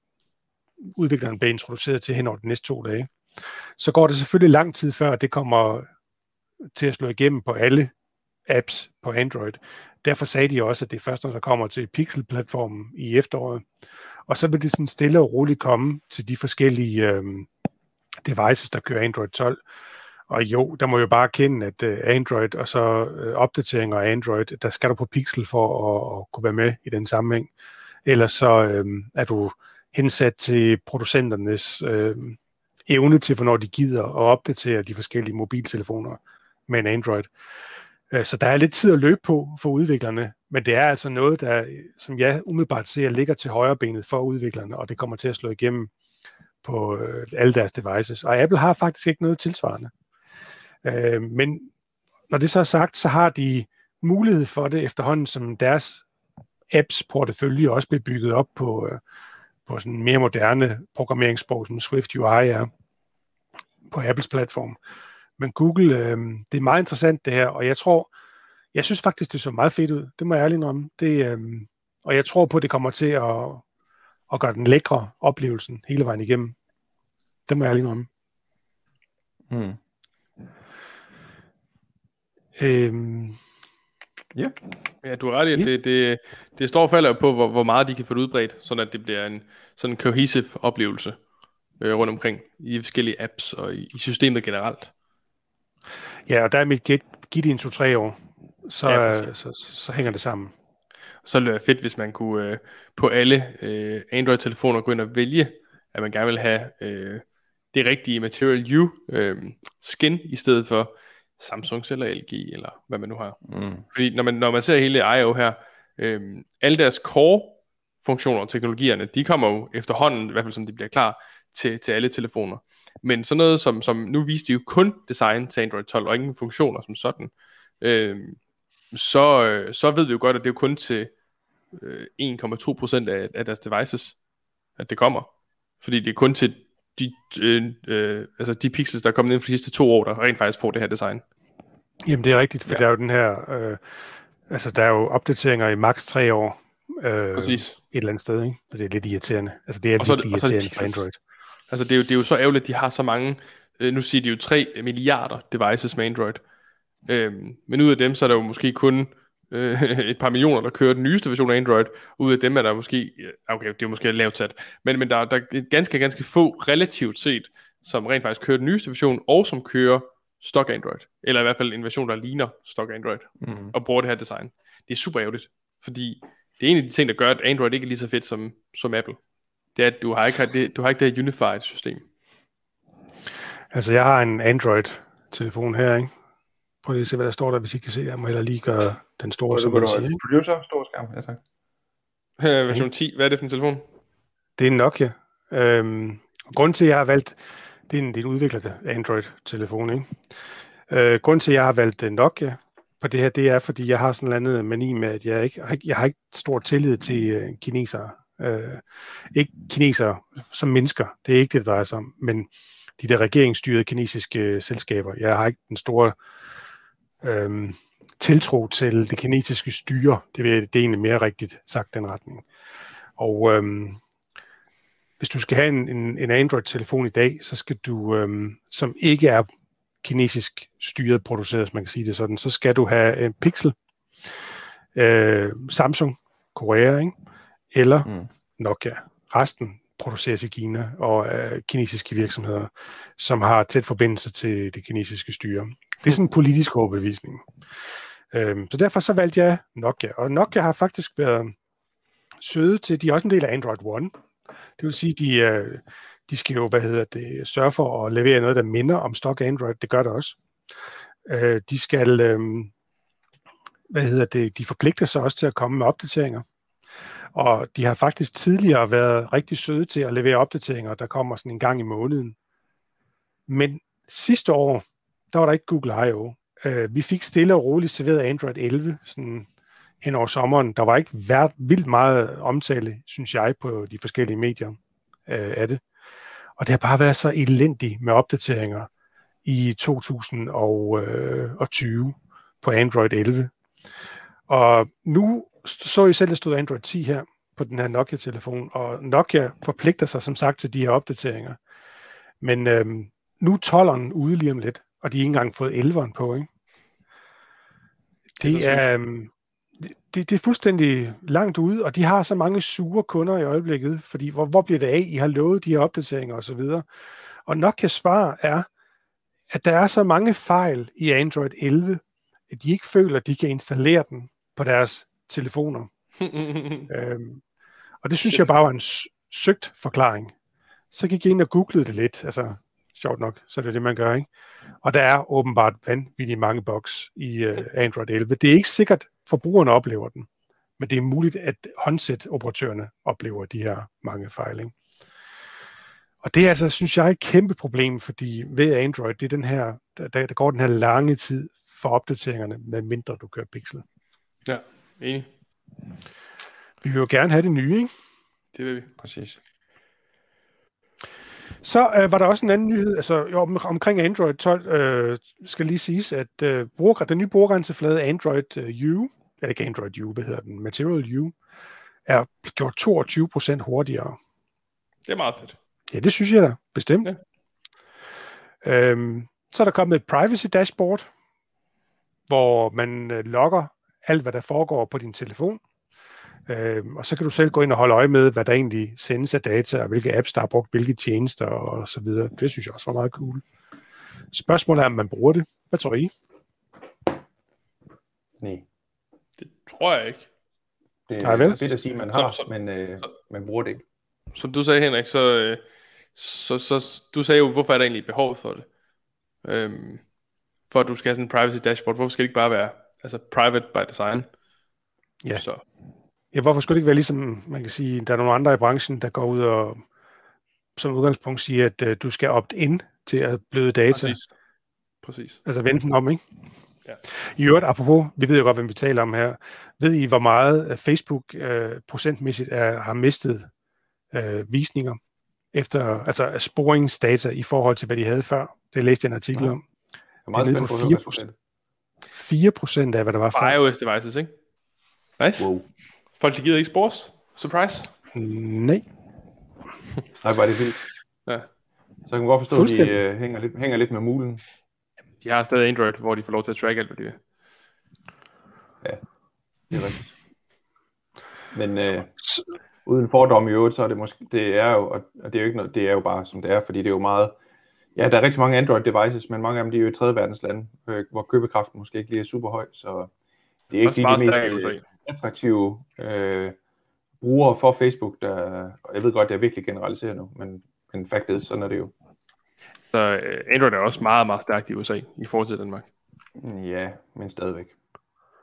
udvikleren bliver introduceret til hen over de næste to dage. Så går det selvfølgelig lang tid før, det kommer til at slå igennem på alle apps på Android. Derfor sagde de også, at det er først, når der kommer til Pixel-platformen i efteråret. Og så vil det sådan stille og roligt komme til de forskellige øh, devices, der kører Android 12. Og jo, der må jo bare kende, at øh, Android og så øh, opdateringer af Android, der skal du på Pixel for at, at kunne være med i den sammenhæng. Ellers så øh, er du hensat til producenternes øh, evne til, hvornår de gider at opdatere de forskellige mobiltelefoner med en Android. Øh, så der er lidt tid at løbe på for udviklerne, men det er altså noget, der, som jeg umiddelbart ser, ligger til højre benet for udviklerne, og det kommer til at slå igennem på øh, alle deres devices. Og Apple har faktisk ikke noget tilsvarende. Øh, men når det så er sagt, så har de mulighed for det efterhånden, som deres apps portefølje også bliver bygget op på, på sådan mere moderne programmeringssprog, som Swift UI er på Apples platform. Men Google, øh, det er meget interessant det her, og jeg tror, jeg synes faktisk, det så meget fedt ud. Det må jeg ærligt om. Det, øh, og jeg tror på, at det kommer til at, at gøre den lækre oplevelsen hele vejen igennem. Det må jeg ærligt om. Mm. Øhm, ja. ja, du har ret i, at ja. det, det, det står og falder på, hvor, hvor meget de kan få det udbredt, sådan at det bliver en sådan cohesive oplevelse øh, rundt omkring i forskellige apps og i, i systemet generelt. Ja, og der er mit gæt, giv det en to-tre år, så, ja, så, så, så hænger det sammen. Så ville det være fedt, hvis man kunne øh, på alle øh, Android-telefoner gå ind og vælge, at man gerne vil have øh, det rigtige Material U øh, skin, i stedet for Samsung eller LG, eller hvad man nu har. Mm. Fordi når man, når man ser hele I.O. her, øhm, alle deres core-funktioner og teknologierne, de kommer jo efterhånden, i hvert fald som de bliver klar, til, til alle telefoner. Men sådan noget som, som nu viste de jo kun design til Android 12, og ingen funktioner som sådan. Øhm, så, øh, så ved vi jo godt, at det er kun til øh, 1,2% af, af deres devices, at det kommer. Fordi det er kun til de, øh, øh, altså de pixels, der er kommet ind for de sidste to år, der rent faktisk får det her design. Jamen det er rigtigt, for ja. der er jo den her, øh, altså der er jo opdateringer i maks tre år, øh, Præcis. et eller andet sted, ikke? Så det er lidt irriterende. Altså det er virkelig irriterende for Android. Altså det er, jo, det er jo så ærgerligt, at de har så mange, øh, nu siger de jo 3 milliarder devices med Android. Øh, men ud af dem, så er der jo måske kun øh, et par millioner, der kører den nyeste version af Android. Ud af dem er der måske, okay, det er måske lavt sat, men, men der, der er ganske, ganske få relativt set, som rent faktisk kører den nyeste version, og som kører stock Android. Eller i hvert fald en version, der ligner stock Android, mm. og bruger det her design. Det er super ærgerligt, fordi det er en af de ting, der gør, at Android ikke er lige så fedt som, som Apple. Det er, at du har ikke, det, du har ikke det her unified system. Altså, jeg har en Android-telefon her, ikke? Prøv lige at se, hvad der står der, hvis I kan se. Jeg må heller lige gøre den store, som man siger. Producer, stor skærm, ja tak. Øh, version 10, hvad er det for en telefon? Det er en Nokia. Øhm, grunden til, at jeg har valgt, det er en, det er en udviklet Android-telefon, ikke? Øh, grunden til, at jeg har valgt øh, Nokia på det her, det er, fordi jeg har sådan en andet mani med, at jeg ikke, jeg har ikke stor tillid til uh, kinesere. Øh, ikke kinesere som mennesker, det er ikke det, det drejer sig om, men de der regeringsstyrede kinesiske øh, selskaber. Jeg har ikke den store øh, tiltro til det kinesiske styre. Det, vil, det er egentlig mere rigtigt sagt den retning. Og øh, hvis du skal have en, en, en Android-telefon i dag, så skal du, øh, som ikke er kinesisk styret produceret, hvis man kan sige det sådan, så skal du have en Pixel, øh, Samsung, Korea, ikke? Eller mm. Nokia. Resten produceres i Kina og af kinesiske virksomheder, som har tæt forbindelse til det kinesiske styre. Det er sådan en politisk overbevisning. Øhm, så derfor så valgte jeg Nokia, og Nokia har faktisk været søde til, de er også en del af Android One. Det vil sige, de, øh, de skal jo, hvad hedder det, sørge for at levere noget, der minder om stock Android. Det gør det også. Øh, de skal, øh, hvad hedder det, de forpligter sig også til at komme med opdateringer. Og de har faktisk tidligere været rigtig søde til at levere opdateringer, der kommer sådan en gang i måneden. Men sidste år, der var der ikke Google I.O. Øh, vi fik stille og roligt serveret Android 11 sådan hen over sommeren. Der var ikke været vildt meget omtale, synes jeg, på de forskellige medier øh, af det. Og det har bare været så elendigt med opdateringer i 2020 øh, på Android 11. Og nu så I selv, at stod Android 10 her på den her Nokia-telefon, og Nokia forpligter sig som sagt til de her opdateringer. Men øhm, nu er 12'eren ude lige om lidt, og de har ikke engang fået 11'eren på, ikke? Det er, øhm, det, det er fuldstændig langt ude, og de har så mange sure kunder i øjeblikket, fordi hvor, hvor bliver det af? I har lovet de her opdateringer osv. Og, og Nokias svar er, at der er så mange fejl i Android 11, at de ikke føler, at de kan installere den på deres telefoner. øhm, og det synes jeg bare var en søgt forklaring. Så gik jeg ind og googlede det lidt, altså sjovt nok, så er det det, man gør, ikke? Og der er åbenbart vanvittigt mange bugs i uh, Android 11. Det er ikke sikkert, forbrugerne oplever den, men det er muligt, at håndset-operatørerne oplever de her mange fejl. Ikke? Og det er altså, synes jeg, et kæmpe problem, fordi ved Android, det er den her, der, der går den her lange tid for opdateringerne, med mindre du kører Pixel. Ja, enig. Vi vil jo gerne have det nye, ikke? Det vil vi. Præcis. Så øh, var der også en anden nyhed, altså jo, om, omkring Android 12, øh, skal lige siges, at øh, bruger, den nye brugergrænseflade Android øh, U, eller ikke Android U, hvad hedder den, Material U, er gjort 22% hurtigere. Det er meget fedt. Ja, det synes jeg da, bestemt. Ja. Øhm, så er der kommet et privacy dashboard, hvor man øh, logger alt, hvad der foregår på din telefon. Øh, og så kan du selv gå ind og holde øje med, hvad der egentlig sendes af data, og hvilke apps, der har brugt hvilke tjenester og så videre. Det synes jeg også var meget cool. Spørgsmålet er, om man bruger det. Hvad tror I? Nej. Det tror jeg ikke. Det er det at sige, man har, så, så, men øh, man bruger det ikke. Som du sagde, Henrik, så, øh, så, så du sagde jo, hvorfor er der egentlig behov for det? Øhm, for at du skal have sådan en privacy dashboard, hvorfor skal det ikke bare være altså private by design? Ja. Så. Ja, hvorfor skulle det ikke være ligesom, man kan sige, der er nogle andre i branchen, der går ud og som udgangspunkt siger, at uh, du skal opt ind til at bløde data. Præcis. Præcis. Altså vente den om, ikke? Ja. I øvrigt, apropos, vi ved jo godt, hvem vi taler om her. Ved I, hvor meget Facebook uh, procentmæssigt er, har mistet uh, visninger efter altså sporingsdata i forhold til, hvad de havde før? Det læste jeg en artikel ja. om. Jeg er meget det er på 4 procent. 4 procent af, hvad der var før. iOS devices, ikke? Nice. Wow. Folk, de gider ikke spores. Surprise. Nej. Nej, bare det vildt. Ja. Så jeg kan godt forstå, at de uh, hænger, lidt, hænger lidt med mulen. De har stadig Android, hvor de får lov til at track alt, hvad de vil. Ja, det er rigtigt. Men uh, uden fordom i øvrigt, så er det måske, det er jo, og det er jo ikke noget, det er jo bare som det er, fordi det er jo meget, ja, der er rigtig mange Android devices, men mange af dem, de er jo i tredje verdens lande, øh, hvor købekraften måske ikke lige er super høj, så det er ikke lige de mest, attraktive øh, brugere for Facebook, der, og jeg ved godt, det er virkelig generaliseret nu, men, men fact is, sådan er det jo. Så øh, Android er også meget, meget stærkt i USA i forhold til Danmark. Ja, men stadigvæk.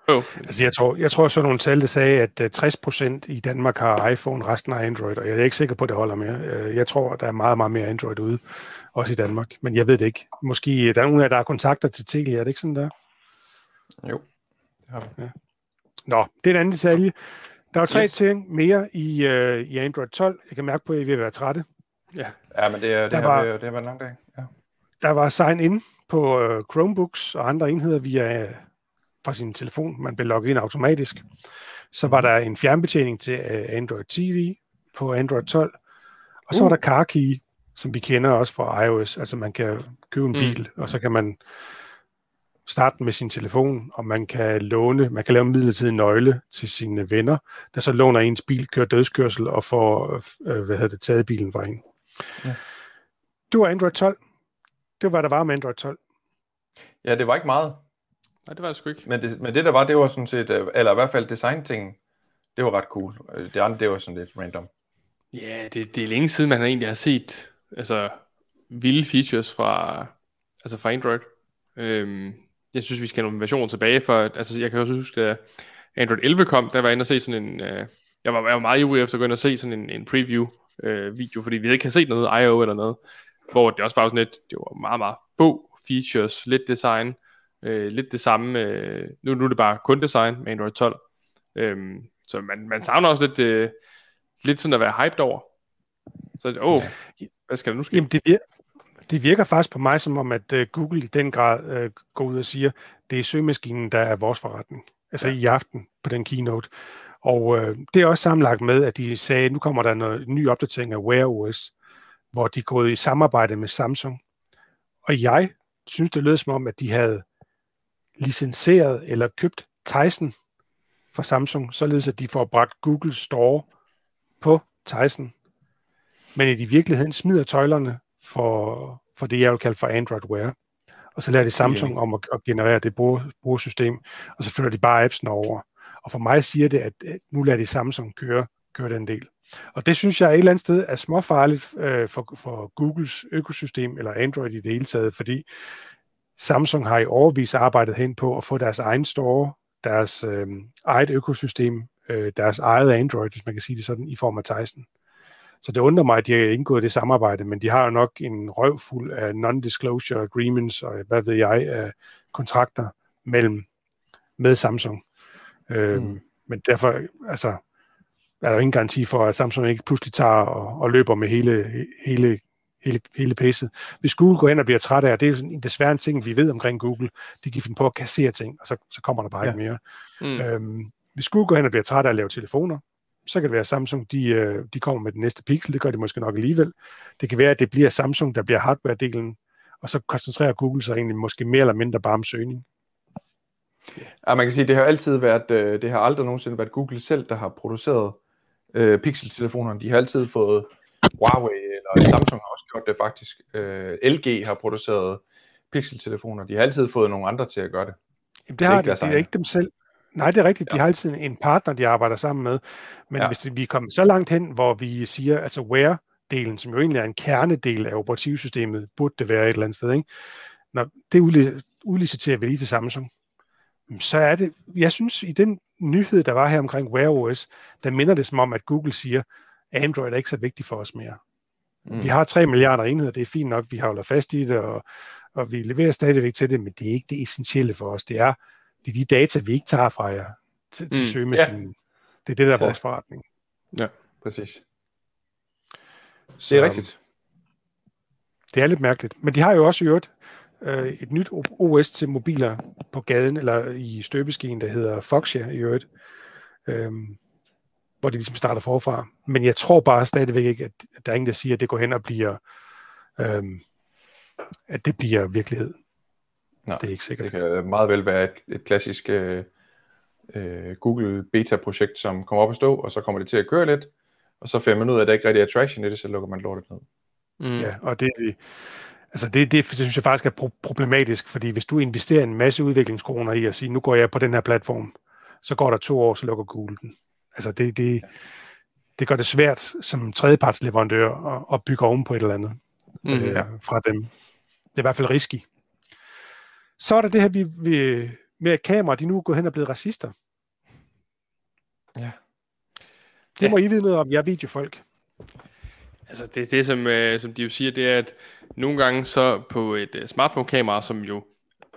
Oh. Altså, jeg tror, jeg tror så nogle tal, der sagde, at 60% øh, i Danmark har iPhone, resten har Android, og jeg er ikke sikker på, at det holder mere. Øh, jeg tror, der er meget, meget mere Android ude, også i Danmark, men jeg ved det ikke. Måske der er nogen af der har kontakter til Telia, er det ikke sådan der? Jo, det har vi. Ja. Nå, det er en anden detalje. Der er tre yes. ting mere i, uh, i Android 12. Jeg kan mærke på, at I vil være trætte. Ja, ja men det, er, det, der var, det har været en lang dag. Ja. Der var sign-in på uh, Chromebooks og andre enheder via fra sin telefon. Man blev logget ind automatisk. Så var der en fjernbetjening til uh, Android TV på Android 12. Og så uh. var der Car Key, som vi kender også fra iOS. Altså man kan købe en mm. bil, mm. og så kan man starte med sin telefon, og man kan låne, man kan lave en midlertidig nøgle til sine venner, der så låner ens bil, kører dødskørsel og får øh, hvad hedder det, taget bilen fra en. Ja. Det var Android 12. Det var, der var med Android 12. Ja, det var ikke meget. Nej, det var det sgu ikke. Men det, men det der var, det var sådan set, øh, eller i hvert fald design-tingen, det var ret cool. Det andre, det var sådan lidt random. Ja, det, det er længe siden, man egentlig har set altså, vilde features fra, altså fra Android. Øhm, jeg synes, vi skal have nogle versioner tilbage, for altså, jeg kan også huske, at Android 11 kom, der var jeg inde og se sådan en, øh, jeg, var, jeg var meget ivrig efter at gå ind og se sådan en, en preview øh, video, fordi vi ikke har set noget I.O. eller noget, hvor det også bare var sådan lidt, det var meget, meget få features, lidt design, øh, lidt det samme, øh, nu, nu er det bare kun design med Android 12, øhm, så man, man savner også lidt, øh, lidt sådan at være hyped over, så åh, oh, hvad skal der nu ske? Jamen det, virker, det virker faktisk på mig som om, at uh, Google i den grad uh, går ud og siger, det er søgemaskinen, der er vores forretning. Altså ja. i aften på den keynote. Og uh, det er også sammenlagt med, at de sagde, nu kommer der en ny opdatering af Wear OS, hvor de er gået i samarbejde med Samsung. Og jeg synes, det lød som om, at de havde licenseret eller købt Tyson fra Samsung, således at de får bragt Google Store på Tyson. Men i virkeligheden smider tøjlerne for, for det, jeg vil kalde for Android Wear. Og så lærer de Samsung om at, at generere det brugersystem, og så flytter de bare appsene over. Og for mig siger det, at nu lader de Samsung køre, køre den del. Og det synes jeg et eller andet sted er småfarligt øh, for, for Googles økosystem, eller Android i det hele taget, fordi Samsung har i overvis arbejdet hen på at få deres egen store, deres øh, eget økosystem, øh, deres eget Android, hvis man kan sige det sådan, i form af Tyson. Så det undrer mig, at de har indgået det samarbejde, men de har jo nok en røvfuld af non-disclosure agreements og hvad ved jeg, af kontrakter mellem med Samsung. Øhm, mm. Men derfor, altså, er der ingen garanti for, at Samsung ikke pludselig tager og, og løber med hele, hele, hele, hele pæsset. Hvis Google går ind og bliver træt af, det er sådan, desværre en ting, vi ved omkring Google, de kan finde på at kassere ting, og så, så kommer der bare ja. ikke mere. Mm. Øhm, hvis Google går ind og bliver træt af at lave telefoner, så kan det være, at Samsung de, øh, de kommer med den næste Pixel, det gør de måske nok alligevel. Det kan være, at det bliver Samsung, der bliver hardware-delen, og så koncentrerer Google sig egentlig måske mere eller mindre bare om søgning. Ja, man kan sige, at det har altid været, øh, det har aldrig nogensinde været Google selv, der har produceret øh, Pixel-telefonerne. De har altid fået Huawei, eller Samsung har også gjort det faktisk. Øh, LG har produceret Pixel-telefoner. De har altid fået nogle andre til at gøre det. Jamen, det har det, det er ikke dem selv. Nej, det er rigtigt. Ja. De har altid en partner, de arbejder sammen med. Men ja. hvis vi kommer så langt hen, hvor vi siger, altså Wear-delen, som jo egentlig er en kernedel af operativsystemet, burde det være et eller andet sted, ikke? Når det udliciterer vi lige til Samsung, så er det, jeg synes, i den nyhed, der var her omkring Wear OS, der minder det som om, at Google siger, Android er ikke så vigtigt for os mere. Mm. Vi har 3 milliarder enheder, det er fint nok, vi holder fast i det, og, og vi leverer stadigvæk til det, men det er ikke det essentielle for os. Det er det er de data, vi ikke tager fra jer til, til mm, søgemaskinen. Ja. Det er det, der er vores forretning. Ja, præcis. Så, det er rigtigt. Det er lidt mærkeligt. Men de har jo også gjort øh, et nyt OS til mobiler på gaden, eller i støbeskeen, der hedder Foxia i øvrigt, øh, hvor de ligesom starter forfra. Men jeg tror bare stadigvæk ikke, at der er ingen, der siger, at det går hen og bliver, øh, at det bliver virkelighed. Nej, det er ikke sikkert. Det kan meget vel være et, et klassisk øh, øh, Google beta-projekt, som kommer op at stå, og så kommer det til at køre lidt, og så finder man ud af, at der ikke rigtig er traction i det, så lukker man lortet ned. Mm. Ja, og det, altså det, det, det synes jeg faktisk er problematisk, fordi hvis du investerer en masse udviklingskroner i at sige, nu går jeg på den her platform, så går der to år, så lukker Google den. Altså det, det, det gør det svært som tredjepartsleverandør at, at bygge oven på et eller andet mm, øh, ja. fra dem. Det er i hvert fald risky. Så er der det her vi, vi, med at kamera, de nu er gået hen og blevet racister. Ja. Det ja. må I vide noget om, jeg er videofolk. Altså det, det som, øh, som de jo siger, det er, at nogle gange så på et uh, smartphone-kamera, som jo,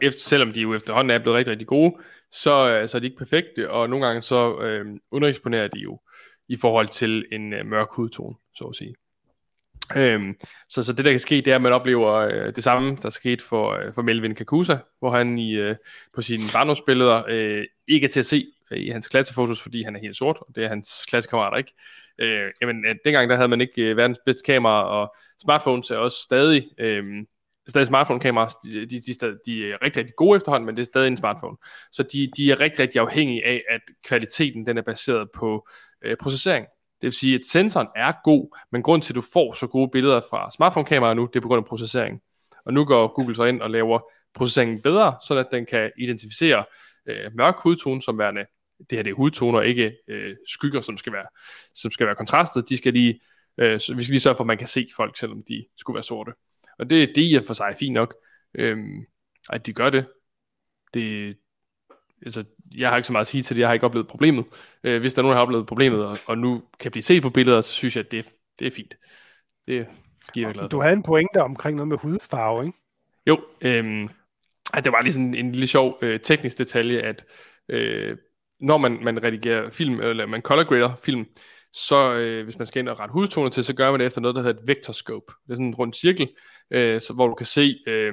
efter, selvom de jo efterhånden er blevet rigtig, rigtig gode, så, øh, så er de ikke perfekte, og nogle gange så øh, undereksponerer de jo i forhold til en øh, mørk hudtone, så at sige. Øhm, så, så det der kan ske, det er, at man oplever øh, det samme, der skete for, øh, for Melvin Kakusa, hvor han i, øh, på sine barndomsbilleder øh, ikke er til at se øh, i hans klassefotos, fordi han er helt sort, og det er hans klassekammerater ikke. Øh, jamen, øh, dengang der havde man ikke øh, verdens bedste kamera, og smartphones er også stadig, øh, stadig smartphone-kameraer, de, de, de, de er rigtig, rigtig gode efterhånden, men det er stadig en smartphone. Så de, de er rigtig, rigtig afhængige af, at kvaliteten den er baseret på øh, processering. Det vil sige, at sensoren er god, men grund til, at du får så gode billeder fra smartphone-kameraer nu, det er på grund af processering. Og nu går Google så ind og laver processeringen bedre, så at den kan identificere øh, mørk hudtone som værende, det her det er hudtoner, ikke øh, skygger, som skal være, som skal være kontrastet. De skal lige, øh, vi skal lige sørge for, at man kan se folk, selvom de skulle være sorte. Og det, det er for sig fint nok, øh, at de gør det. Det, altså, jeg har ikke så meget at sige til det, jeg har ikke oplevet problemet. Øh, hvis der er nogen, der har oplevet problemet, og, og nu kan blive set på billeder, så synes jeg, at det, det er fint. Det giver jeg glad Du havde en pointe omkring noget med hudfarve, ikke? Jo, øh, at det var lige sådan en lille sjov øh, teknisk detalje, at øh, når man, man redigerer film, eller man color grader film, så øh, hvis man skal ind og rette hudtoner til, så gør man det efter noget, der hedder et vectorscope. Det er sådan en rund cirkel, øh, så, hvor du kan se øh,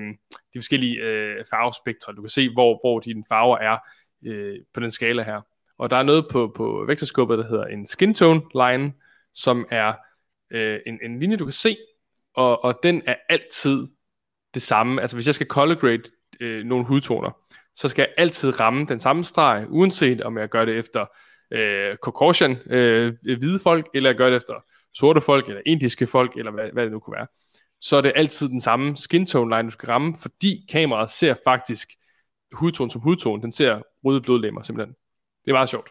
de forskellige øh, farvespektre. Du kan se, hvor, hvor dine farver er øh, på den skala her. Og der er noget på, på vektorskubbet, der hedder en skin tone line, som er øh, en, en linje, du kan se, og, og den er altid det samme. Altså hvis jeg skal color grade øh, nogle hudtoner, så skal jeg altid ramme den samme streg, uanset om jeg gør det efter øh, Caucasian øh, hvide folk, eller jeg gør det efter sorte folk, eller indiske folk, eller hvad, hvad det nu kunne være. Så er det altid den samme skin tone line, du skal ramme, fordi kameraet ser faktisk hudtone som hudtone. Den ser røde blodlemmer simpelthen. Det er meget sjovt.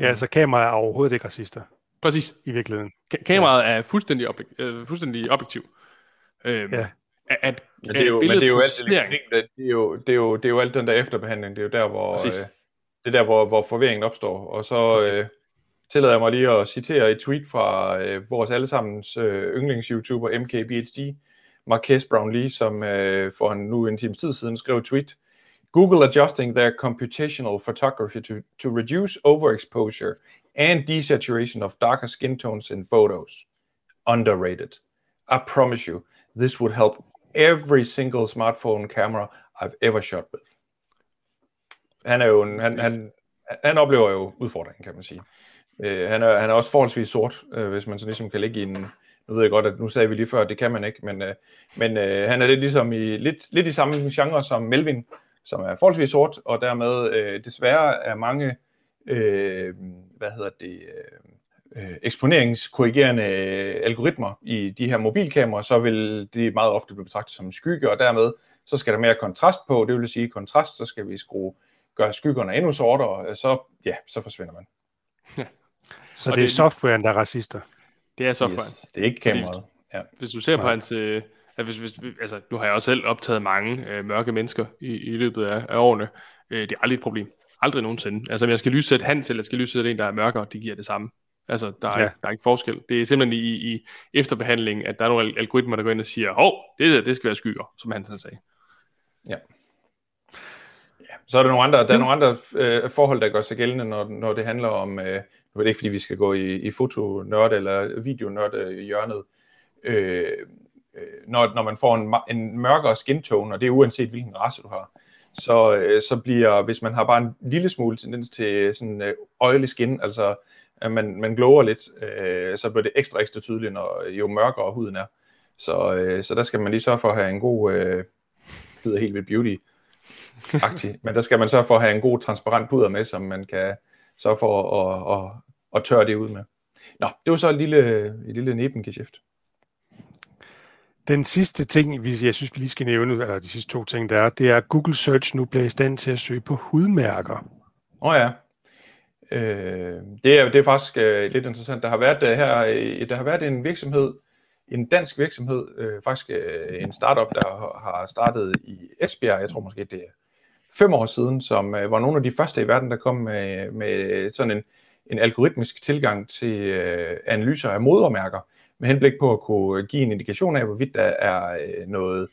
Ja, altså kameraet er overhovedet ikke racister. Præcis. I virkeligheden. Ka- kameraet ja. er fuldstændig, objek- øh, fuldstændig objektiv. Øhm, ja. At, at, men det er jo, men det er jo, alt, det, er jo, det, er jo, det er jo alt den der efterbehandling. Det er jo der, hvor, øh, det er der, hvor, hvor forvirringen opstår. Og så øh, tillader jeg mig lige at citere et tweet fra øh, vores allesammens øh, yndlings-YouTuber MKBHD, Marques Brownlee, som øh, for en, nu en times tid siden skrev et tweet. Google adjusting their computational photography to, to reduce overexposure and desaturation of darker skin tones in photos. Underrated. I promise you, this would help every single smartphone camera I've ever shot with. Han er jo en, han, han, han oplever jo udfordringen, kan man sige. Øh, han, er, han er også forholdsvis sort, øh, hvis man så ligesom kan ligge i en, nu ved jeg godt, at nu sagde vi lige før, at det kan man ikke, men, øh, men øh, han er lidt ligesom i, lidt, lidt i samme genre som Melvin, som er forholdsvis sort, og dermed øh, desværre er mange, øh, hvad hedder det, øh, øh eksponeringskorrigerende øh, algoritmer i de her mobilkameraer, så vil det meget ofte blive betragtet som skygge, og dermed så skal der mere kontrast på, det vil sige kontrast, så skal vi skrue, gøre skyggerne endnu sortere, øh, så, ja, så forsvinder man. Så og det er softwaren, der er racister? Det er softwaren. Yes, det er ikke kameraet. Ja. Hvis du ser Nej. på hans, øh, at hvis, hvis, altså, nu har jeg også selv optaget mange øh, mørke mennesker i, i løbet af, af årene. Øh, det er aldrig et problem. Aldrig nogensinde. Altså, om jeg skal lyssætte Hans, eller jeg skal lyssætte en, der er mørkere, det giver det samme. Altså, der er, ja. der er ikke forskel. Det er simpelthen i, i efterbehandlingen, at der er nogle algoritmer, der går ind og siger, hov, det, det skal være skyer, som han sagde. Ja. ja. Så er der nogle andre, der er nogle andre øh, forhold, der gør sig gældende, når, når det handler om, øh, nu er det ikke, fordi vi skal gå i, i fotonørd eller videonørd hjørnet, øh, øh, når, når man får en, en mørkere skin tone, og det er uanset hvilken race du har, så, øh, så bliver, hvis man har bare en lille smule tendens til sådan øh, oily skin, altså at man, man glower lidt, øh, så bliver det ekstra ekstra tydeligt, når jo mørkere huden er. Så, øh, så der skal man lige sørge for at have en god, øh, lyder helt ved beauty men der skal man sørge for at have en god transparent puder med, som man kan sørge for at, at, at tørre det ud med. Nå, det var så et lille, et lille nebengeschæft. Den sidste ting, jeg synes, vi lige skal nævne, eller de sidste to ting, der er, det er, at Google Search nu bliver i stand til at søge på hudmærker. Åh oh ja. Øh, det, er, det er faktisk øh, lidt interessant. Der har været øh, her, øh, der har været en virksomhed, en dansk virksomhed, øh, faktisk øh, en startup, der har startet i Esbjerg, jeg tror måske det er fem år siden, som øh, var nogle af de første i verden, der kom med, med sådan en, en algoritmisk tilgang til øh, analyser af modermærker med henblik på at kunne give en indikation af, hvorvidt der er øh, noget,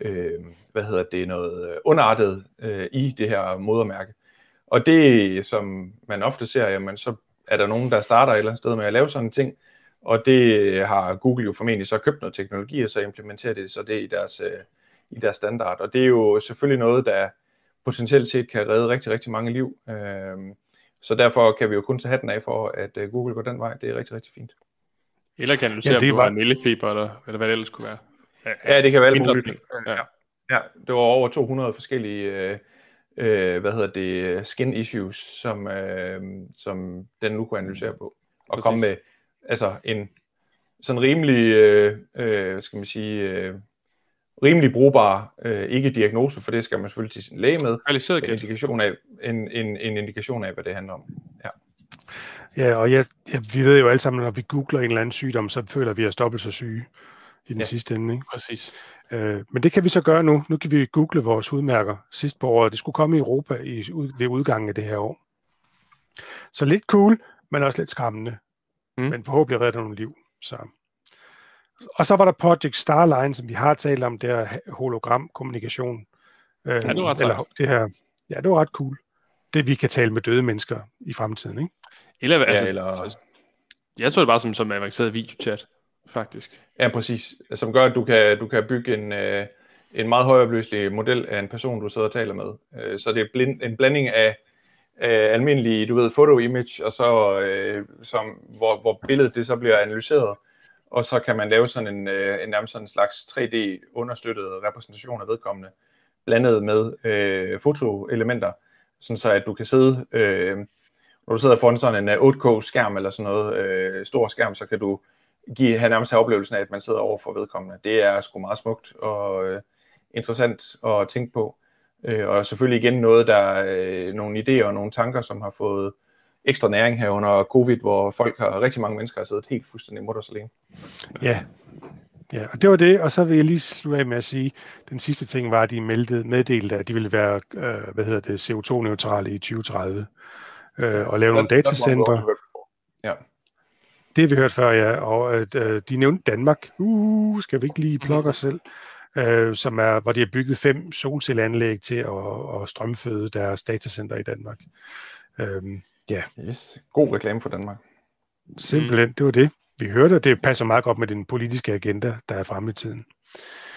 øh, hvad hedder det, noget øh, underartet øh, i det her modermærke. Og det, som man ofte ser, jamen, så er der nogen, der starter et eller andet sted med at lave sådan en ting, Og det har Google jo formentlig så købt noget teknologi, og så implementerer det så det i deres, øh, i deres standard. Og det er jo selvfølgelig noget, der potentielt set kan redde rigtig, rigtig mange liv. Øh, så derfor kan vi jo kun tage hatten af for, at øh, Google går den vej. Det er rigtig, rigtig fint. Eller kan du se, ja, det om du var... vanillefeber, eller, eller hvad det ellers kunne være. Ja, ja det kan være alt muligt. Ja. ja, det var over 200 forskellige øh, øh, hvad hedder det, skin issues, som, øh, som den nu kunne analysere på. Og Præcis. komme med altså en sådan rimelig, øh, øh, skal man sige, øh, rimelig brugbar, øh, ikke diagnose, for det skal man selvfølgelig til sin læge med. En indikation, af, en, en, en indikation af, hvad det handler om. Ja. Ja, og jeg, ja, vi ved jo alle sammen, når vi googler en eller anden sygdom, så føler vi os dobbelt så syge i den ja. sidste ende. Ikke? Præcis. Øh, men det kan vi så gøre nu. Nu kan vi google vores hudmærker sidst på året. Det skulle komme i Europa i, ud, ved udgangen af det her år. Så lidt cool, men også lidt skræmmende. Mm. Men forhåbentlig redder nogle liv. Så. Og så var der Project Starline, som vi har talt om, det her hologram-kommunikation. Øh, ja, det var ret eller, det her, Ja, det var ret cool. Det vi kan tale med døde mennesker i fremtiden, ikke? Eller, altså, ja, eller... Jeg tror det bare som, som avanceret videochat faktisk. Ja, præcis. Som gør, at du kan, du kan bygge en, øh, en meget højopløselig model af en person, du sidder og taler med. Øh, så det er blind, en blanding af øh, almindelige, du ved, foto-image, og så, øh, som, hvor, hvor billedet det så bliver analyseret, og så kan man lave sådan en, øh, en nærmest sådan en slags 3D-understøttet repræsentation af vedkommende, blandet med øh, fotoelementer, sådan så at du kan sidde, øh, når du sidder foran sådan en øh, 8K-skærm eller sådan noget, øh, stor skærm, så kan du give, have nærmest have oplevelsen af, at man sidder over for vedkommende. Det er sgu meget smukt og øh, interessant at tænke på. Øh, og selvfølgelig igen noget, der øh, nogle idéer og nogle tanker, som har fået ekstra næring her under covid, hvor folk har, rigtig mange mennesker har siddet helt fuldstændig mutters alene. Ja, Ja, og det var det, og så vil jeg lige slutte af med at sige, den sidste ting var, at de meldte, meddelte, at de ville være øh, hvad hedder det, CO2-neutrale i 2030 øh, og lave nogle datacentre. Ja. Det har vi hørt før, ja. Og at, øh, de nævnte Danmark. Uh, skal vi ikke lige plukke os selv? Øh, som er, hvor de har bygget fem solcelleanlæg til at, at strømføde deres datacenter i Danmark. Øh, ja. Yes. God reklame for Danmark. Simpelthen, det var det. Vi hørte, at det passer meget godt med den politiske agenda, der er fremme i tiden.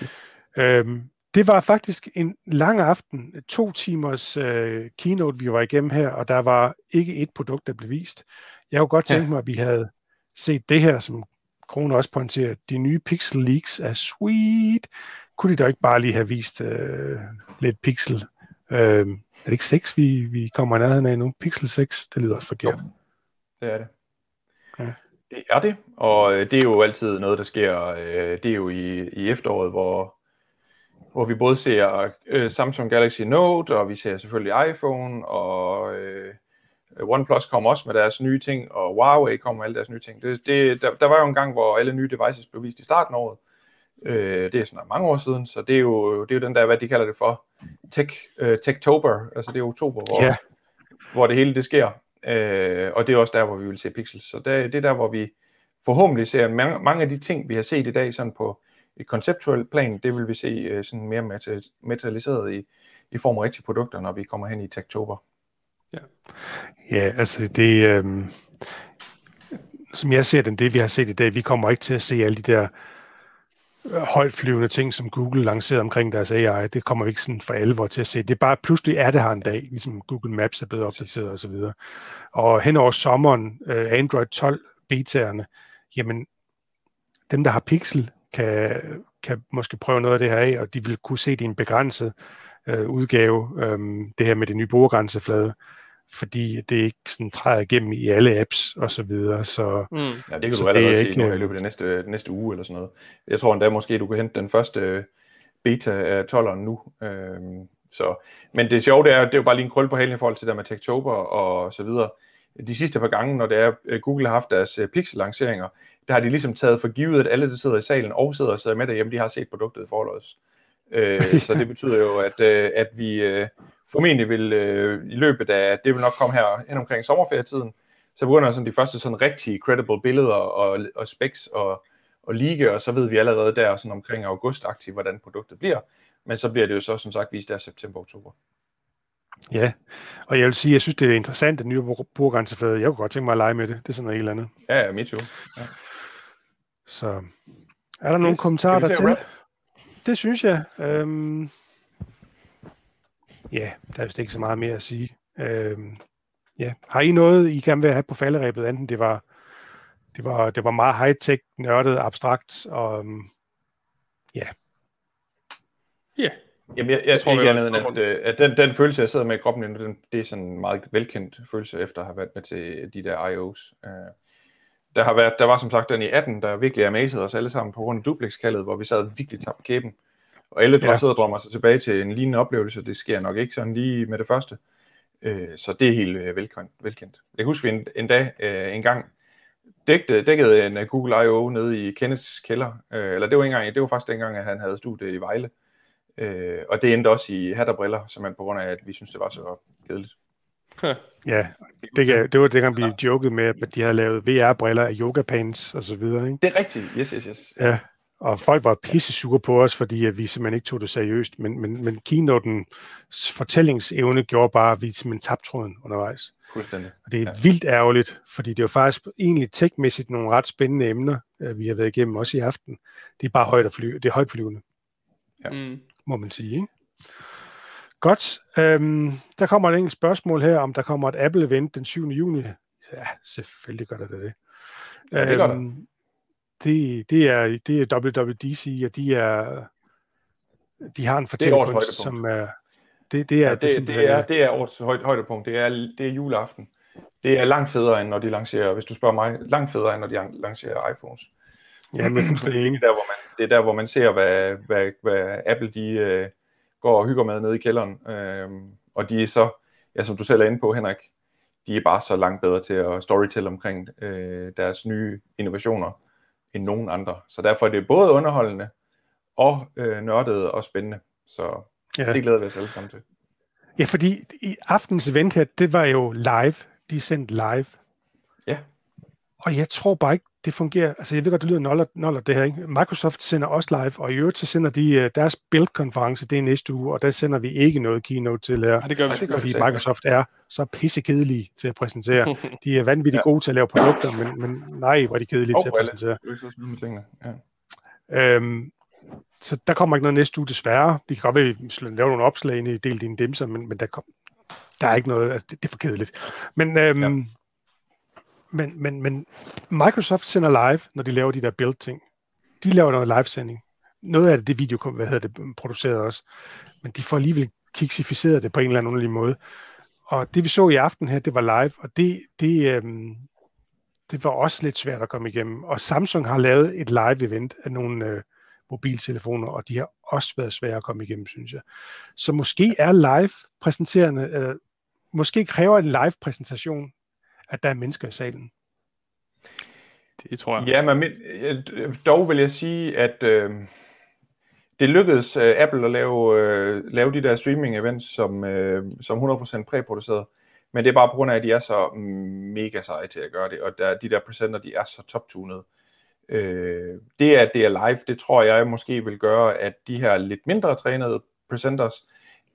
Yes. Øhm, det var faktisk en lang aften, to timers øh, keynote, vi var igennem her, og der var ikke et produkt, der blev vist. Jeg kunne godt tænke ja. mig, at vi havde set det her, som Krone også pointerer, de nye Pixel Leaks er sweet. Kunne de da ikke bare lige have vist øh, lidt Pixel? Øh, er det ikke 6, vi, vi kommer i nærheden af nu? Pixel 6, det lyder også forkert. Jo, det er det. Ja. Det er det, og øh, det er jo altid noget, der sker. Øh, det er jo i, i efteråret, hvor, hvor vi både ser øh, Samsung Galaxy Note, og vi ser selvfølgelig iPhone, og øh, OnePlus kommer også med deres nye ting, og Huawei kommer med alle deres nye ting. Det, det, der, der var jo en gang, hvor alle nye devices blev vist i starten af året. Øh, det er sådan mange år siden, så det er jo, det er jo den der, hvad de kalder det for, tech, uh, Techtober, altså det er oktober, hvor, yeah. hvor det hele det sker. Øh, og det er også der, hvor vi vil se pixels. Så det, det er der, hvor vi forhåbentlig ser mange, mange af de ting, vi har set i dag sådan på et konceptuelt plan, det vil vi se uh, sådan mere materialiseret i, i form af rigtige produkter, når vi kommer hen i Techtober. Ja, ja altså det, øh, som jeg ser den, det vi har set i dag, vi kommer ikke til at se alle de der øh, højtflyvende ting, som Google lancerede omkring deres AI. Det kommer vi ikke sådan for alvor til at se. Det er bare, pludselig er det her en dag, ligesom Google Maps er blevet opdateret osv. Og, så videre. og hen over sommeren, øh, Android 12 betaerne, jamen dem, der har Pixel, kan, kan måske prøve noget af det her af, og de vil kunne se det i en begrænset øh, udgave, øh, det her med det nye brugergrænseflade fordi det ikke sådan træder igennem i alle apps og så videre. Så, mm. Ja, det kan så du allerede se ikke, nu i løbet af næste, næste uge eller sådan noget. Jeg tror endda måske, du kan hente den første beta af 12'eren nu. Øhm, så. Men det sjove det er, det er jo bare lige en krøl på halen i forhold til der med Techtober og så videre. De sidste par gange, når det er, øh, Google har haft deres øh, Pixel-lanceringer, der har de ligesom taget for givet, at alle, der sidder i salen og sidder og sidder med derhjemme, de har set produktet i forløs. Øh, så det betyder jo, at, øh, at vi øh, formentlig vil øh, i løbet af, det vil nok komme her hen omkring sommerferietiden, så begynder sådan de første sådan rigtige credible billeder og, og specs og, og liga, og så ved vi allerede der sådan omkring august hvordan produktet bliver. Men så bliver det jo så som sagt vist der september-oktober. Ja, og jeg vil sige, jeg synes, det er interessant, at nye brugergrænseflade. Jeg kunne godt tænke mig at lege med det. Det er sådan noget helt andet. Ja, ja, mit jo. Ja. Så er der nogle Yes. kommentarer Skal vi til? Det synes jeg. Øhm, ja, der er vist ikke så meget mere at sige. Øhm, ja. Har I noget, I gerne vil have på falderæbet, enten det var, det var, det var meget high-tech, nørdet, abstrakt, og øhm, Ja, Jamen, jeg, jeg tror, tror ikke andet end, at, øh, at den, den følelse, jeg sidder med i kroppen nu, den, det er sådan en meget velkendt følelse, efter at have været med til de der IO's. Øh, der, har været, der var som sagt den i 18, der virkelig amazede os alle sammen på grund af duplex-kaldet, hvor vi sad virkelig tabt på kæben. Og alle Ja. ja. sidder og drømmer sig tilbage til en lignende oplevelse. Det sker nok ikke sådan lige med det første. Øh, så det er helt øh, velkendt. velkendt. Jeg husker vi en, en dag, øh, en gang, dækkede, dækkede en øh, Google I.O. nede i Kenneths kælder. Øh, eller det var, engang, det var faktisk dengang, at han havde studie i Vejle. Øh, og det endte også i hat og briller, simpelthen på grund af, at vi synes det var så kedeligt. ja, det, kan- det var dengang, vi jokede med, at de havde lavet VR-briller af yoga pants og så videre. Ikke? Det er rigtigt. Yes, yes, yes. Ja, og folk var pisse sure på os, fordi at vi simpelthen ikke tog det seriøst. Men, men, men keynotens fortællingsevne gjorde bare, at vi simpelthen tabte tråden undervejs. Fuldstændig. Og det er Ja. vildt ærgerligt, fordi det er jo faktisk egentlig tekmæssigt nogle ret spændende emner, øh, vi har været igennem også i aften. Det er bare højt at fly, det er højtflyvende, Ja. Mm. må man sige. Ikke? Godt. Øhm, der kommer et enkelt spørgsmål her, om der kommer et Apple-event den 7. juni. Ja, selvfølgelig gør der det. det. Ja, det gør der. Øhm, det, det, er, det er WWDC, og de er de har en fortællekunst, som er det, det er, Ja, det, det, simpelthen er, det er årets højt, højdepunkt. Det er, det er juleaften. Det er langt federe, end når de lancerer, hvis du spørger mig, langt federe, end når de lancerer iPhones. Ja, men fuldstændig det, enig. er der, hvor man, det er der, hvor man ser, hvad, hvad, hvad Apple de, øh, går og hygger med nede i kælderen. Øhm, og de er så, ja, som du selv er inde på, Henrik, de er bare så langt bedre til at storytelle omkring øh, deres nye innovationer end nogen andre. Så derfor er det både underholdende og øh, nørdet og spændende. Så Ja. det glæder vi os alle sammen til. Ja, fordi i aftens event her, det var jo live. De er sendt live. Ja. Og jeg tror bare ikke, det fungerer. Altså, jeg ved godt, det lyder noller, noller det her, ikke? Microsoft sender også live, og i øvrigt så sender de øh, deres build-konference, det er næste uge, og der sender vi ikke noget keynote til her, Ja, det gør vi sgu. det gør fordi. Microsoft er så pissekedelige til at præsentere. De er vanvittigt Ja. gode til at lave produkter, men, men nej, hvor er de kedelige Og til at præsentere. Er. Ja. Øhm, så der kommer ikke noget næste uge, desværre. Vi kan godt være, lave nogle opslag ind i del dine dimser, men, men der, kom, der er ikke noget, altså det, det er for kedeligt. Men, øhm, Ja men, men, men Microsoft sender live, når de laver de der build-ting. De laver noget live-sending. Noget af det, det video, hvad hedder det, produceret også. Men de får alligevel kiksificeret det på en eller anden underlig måde. Og det vi så i aften her, det var live, og det, det, øhm, det var også lidt svært at komme igennem. Og Samsung har lavet et live-event af nogle øh, mobiltelefoner, og de har også været svære at komme igennem, synes jeg. Så måske er live-præsenterende, øh, måske kræver en live-præsentation, at der er mennesker i salen. Det tror jeg. Ja, men dog vil jeg sige, at øh, det lykkedes øh, Apple at lave, øh, lave de der streaming-events som, øh, som 100% præproduceret. Men det er bare på grund af, at de er så mega seje til at gøre det, og der, de der presenter, de er så top-tunede. Øh, det, at det er live, det tror jeg måske vil gøre, at de her lidt mindre trænede presenters,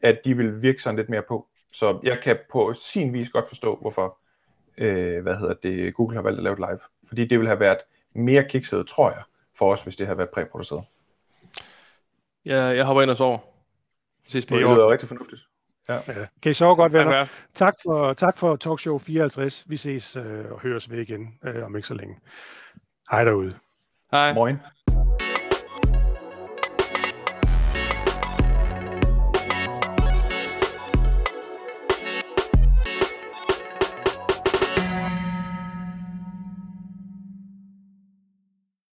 at de vil virke sådan lidt mere på. Så jeg kan på sin vis godt forstå, hvorfor øh, hvad hedder det, Google har valgt at lave det live. Fordi det ville have været mere kikset, tror jeg, for os, hvis det havde været præproduceret. Jeg, jeg hopper ind og sover. Ses på Det år. lyder rigtig fornuftigt. Ja. Kan I sove godt, venner? Tak for, tak for Talkshow 54. Vi ses øh, og høres ved igen øh, om ikke så længe. Hej derude. Hej. Moin.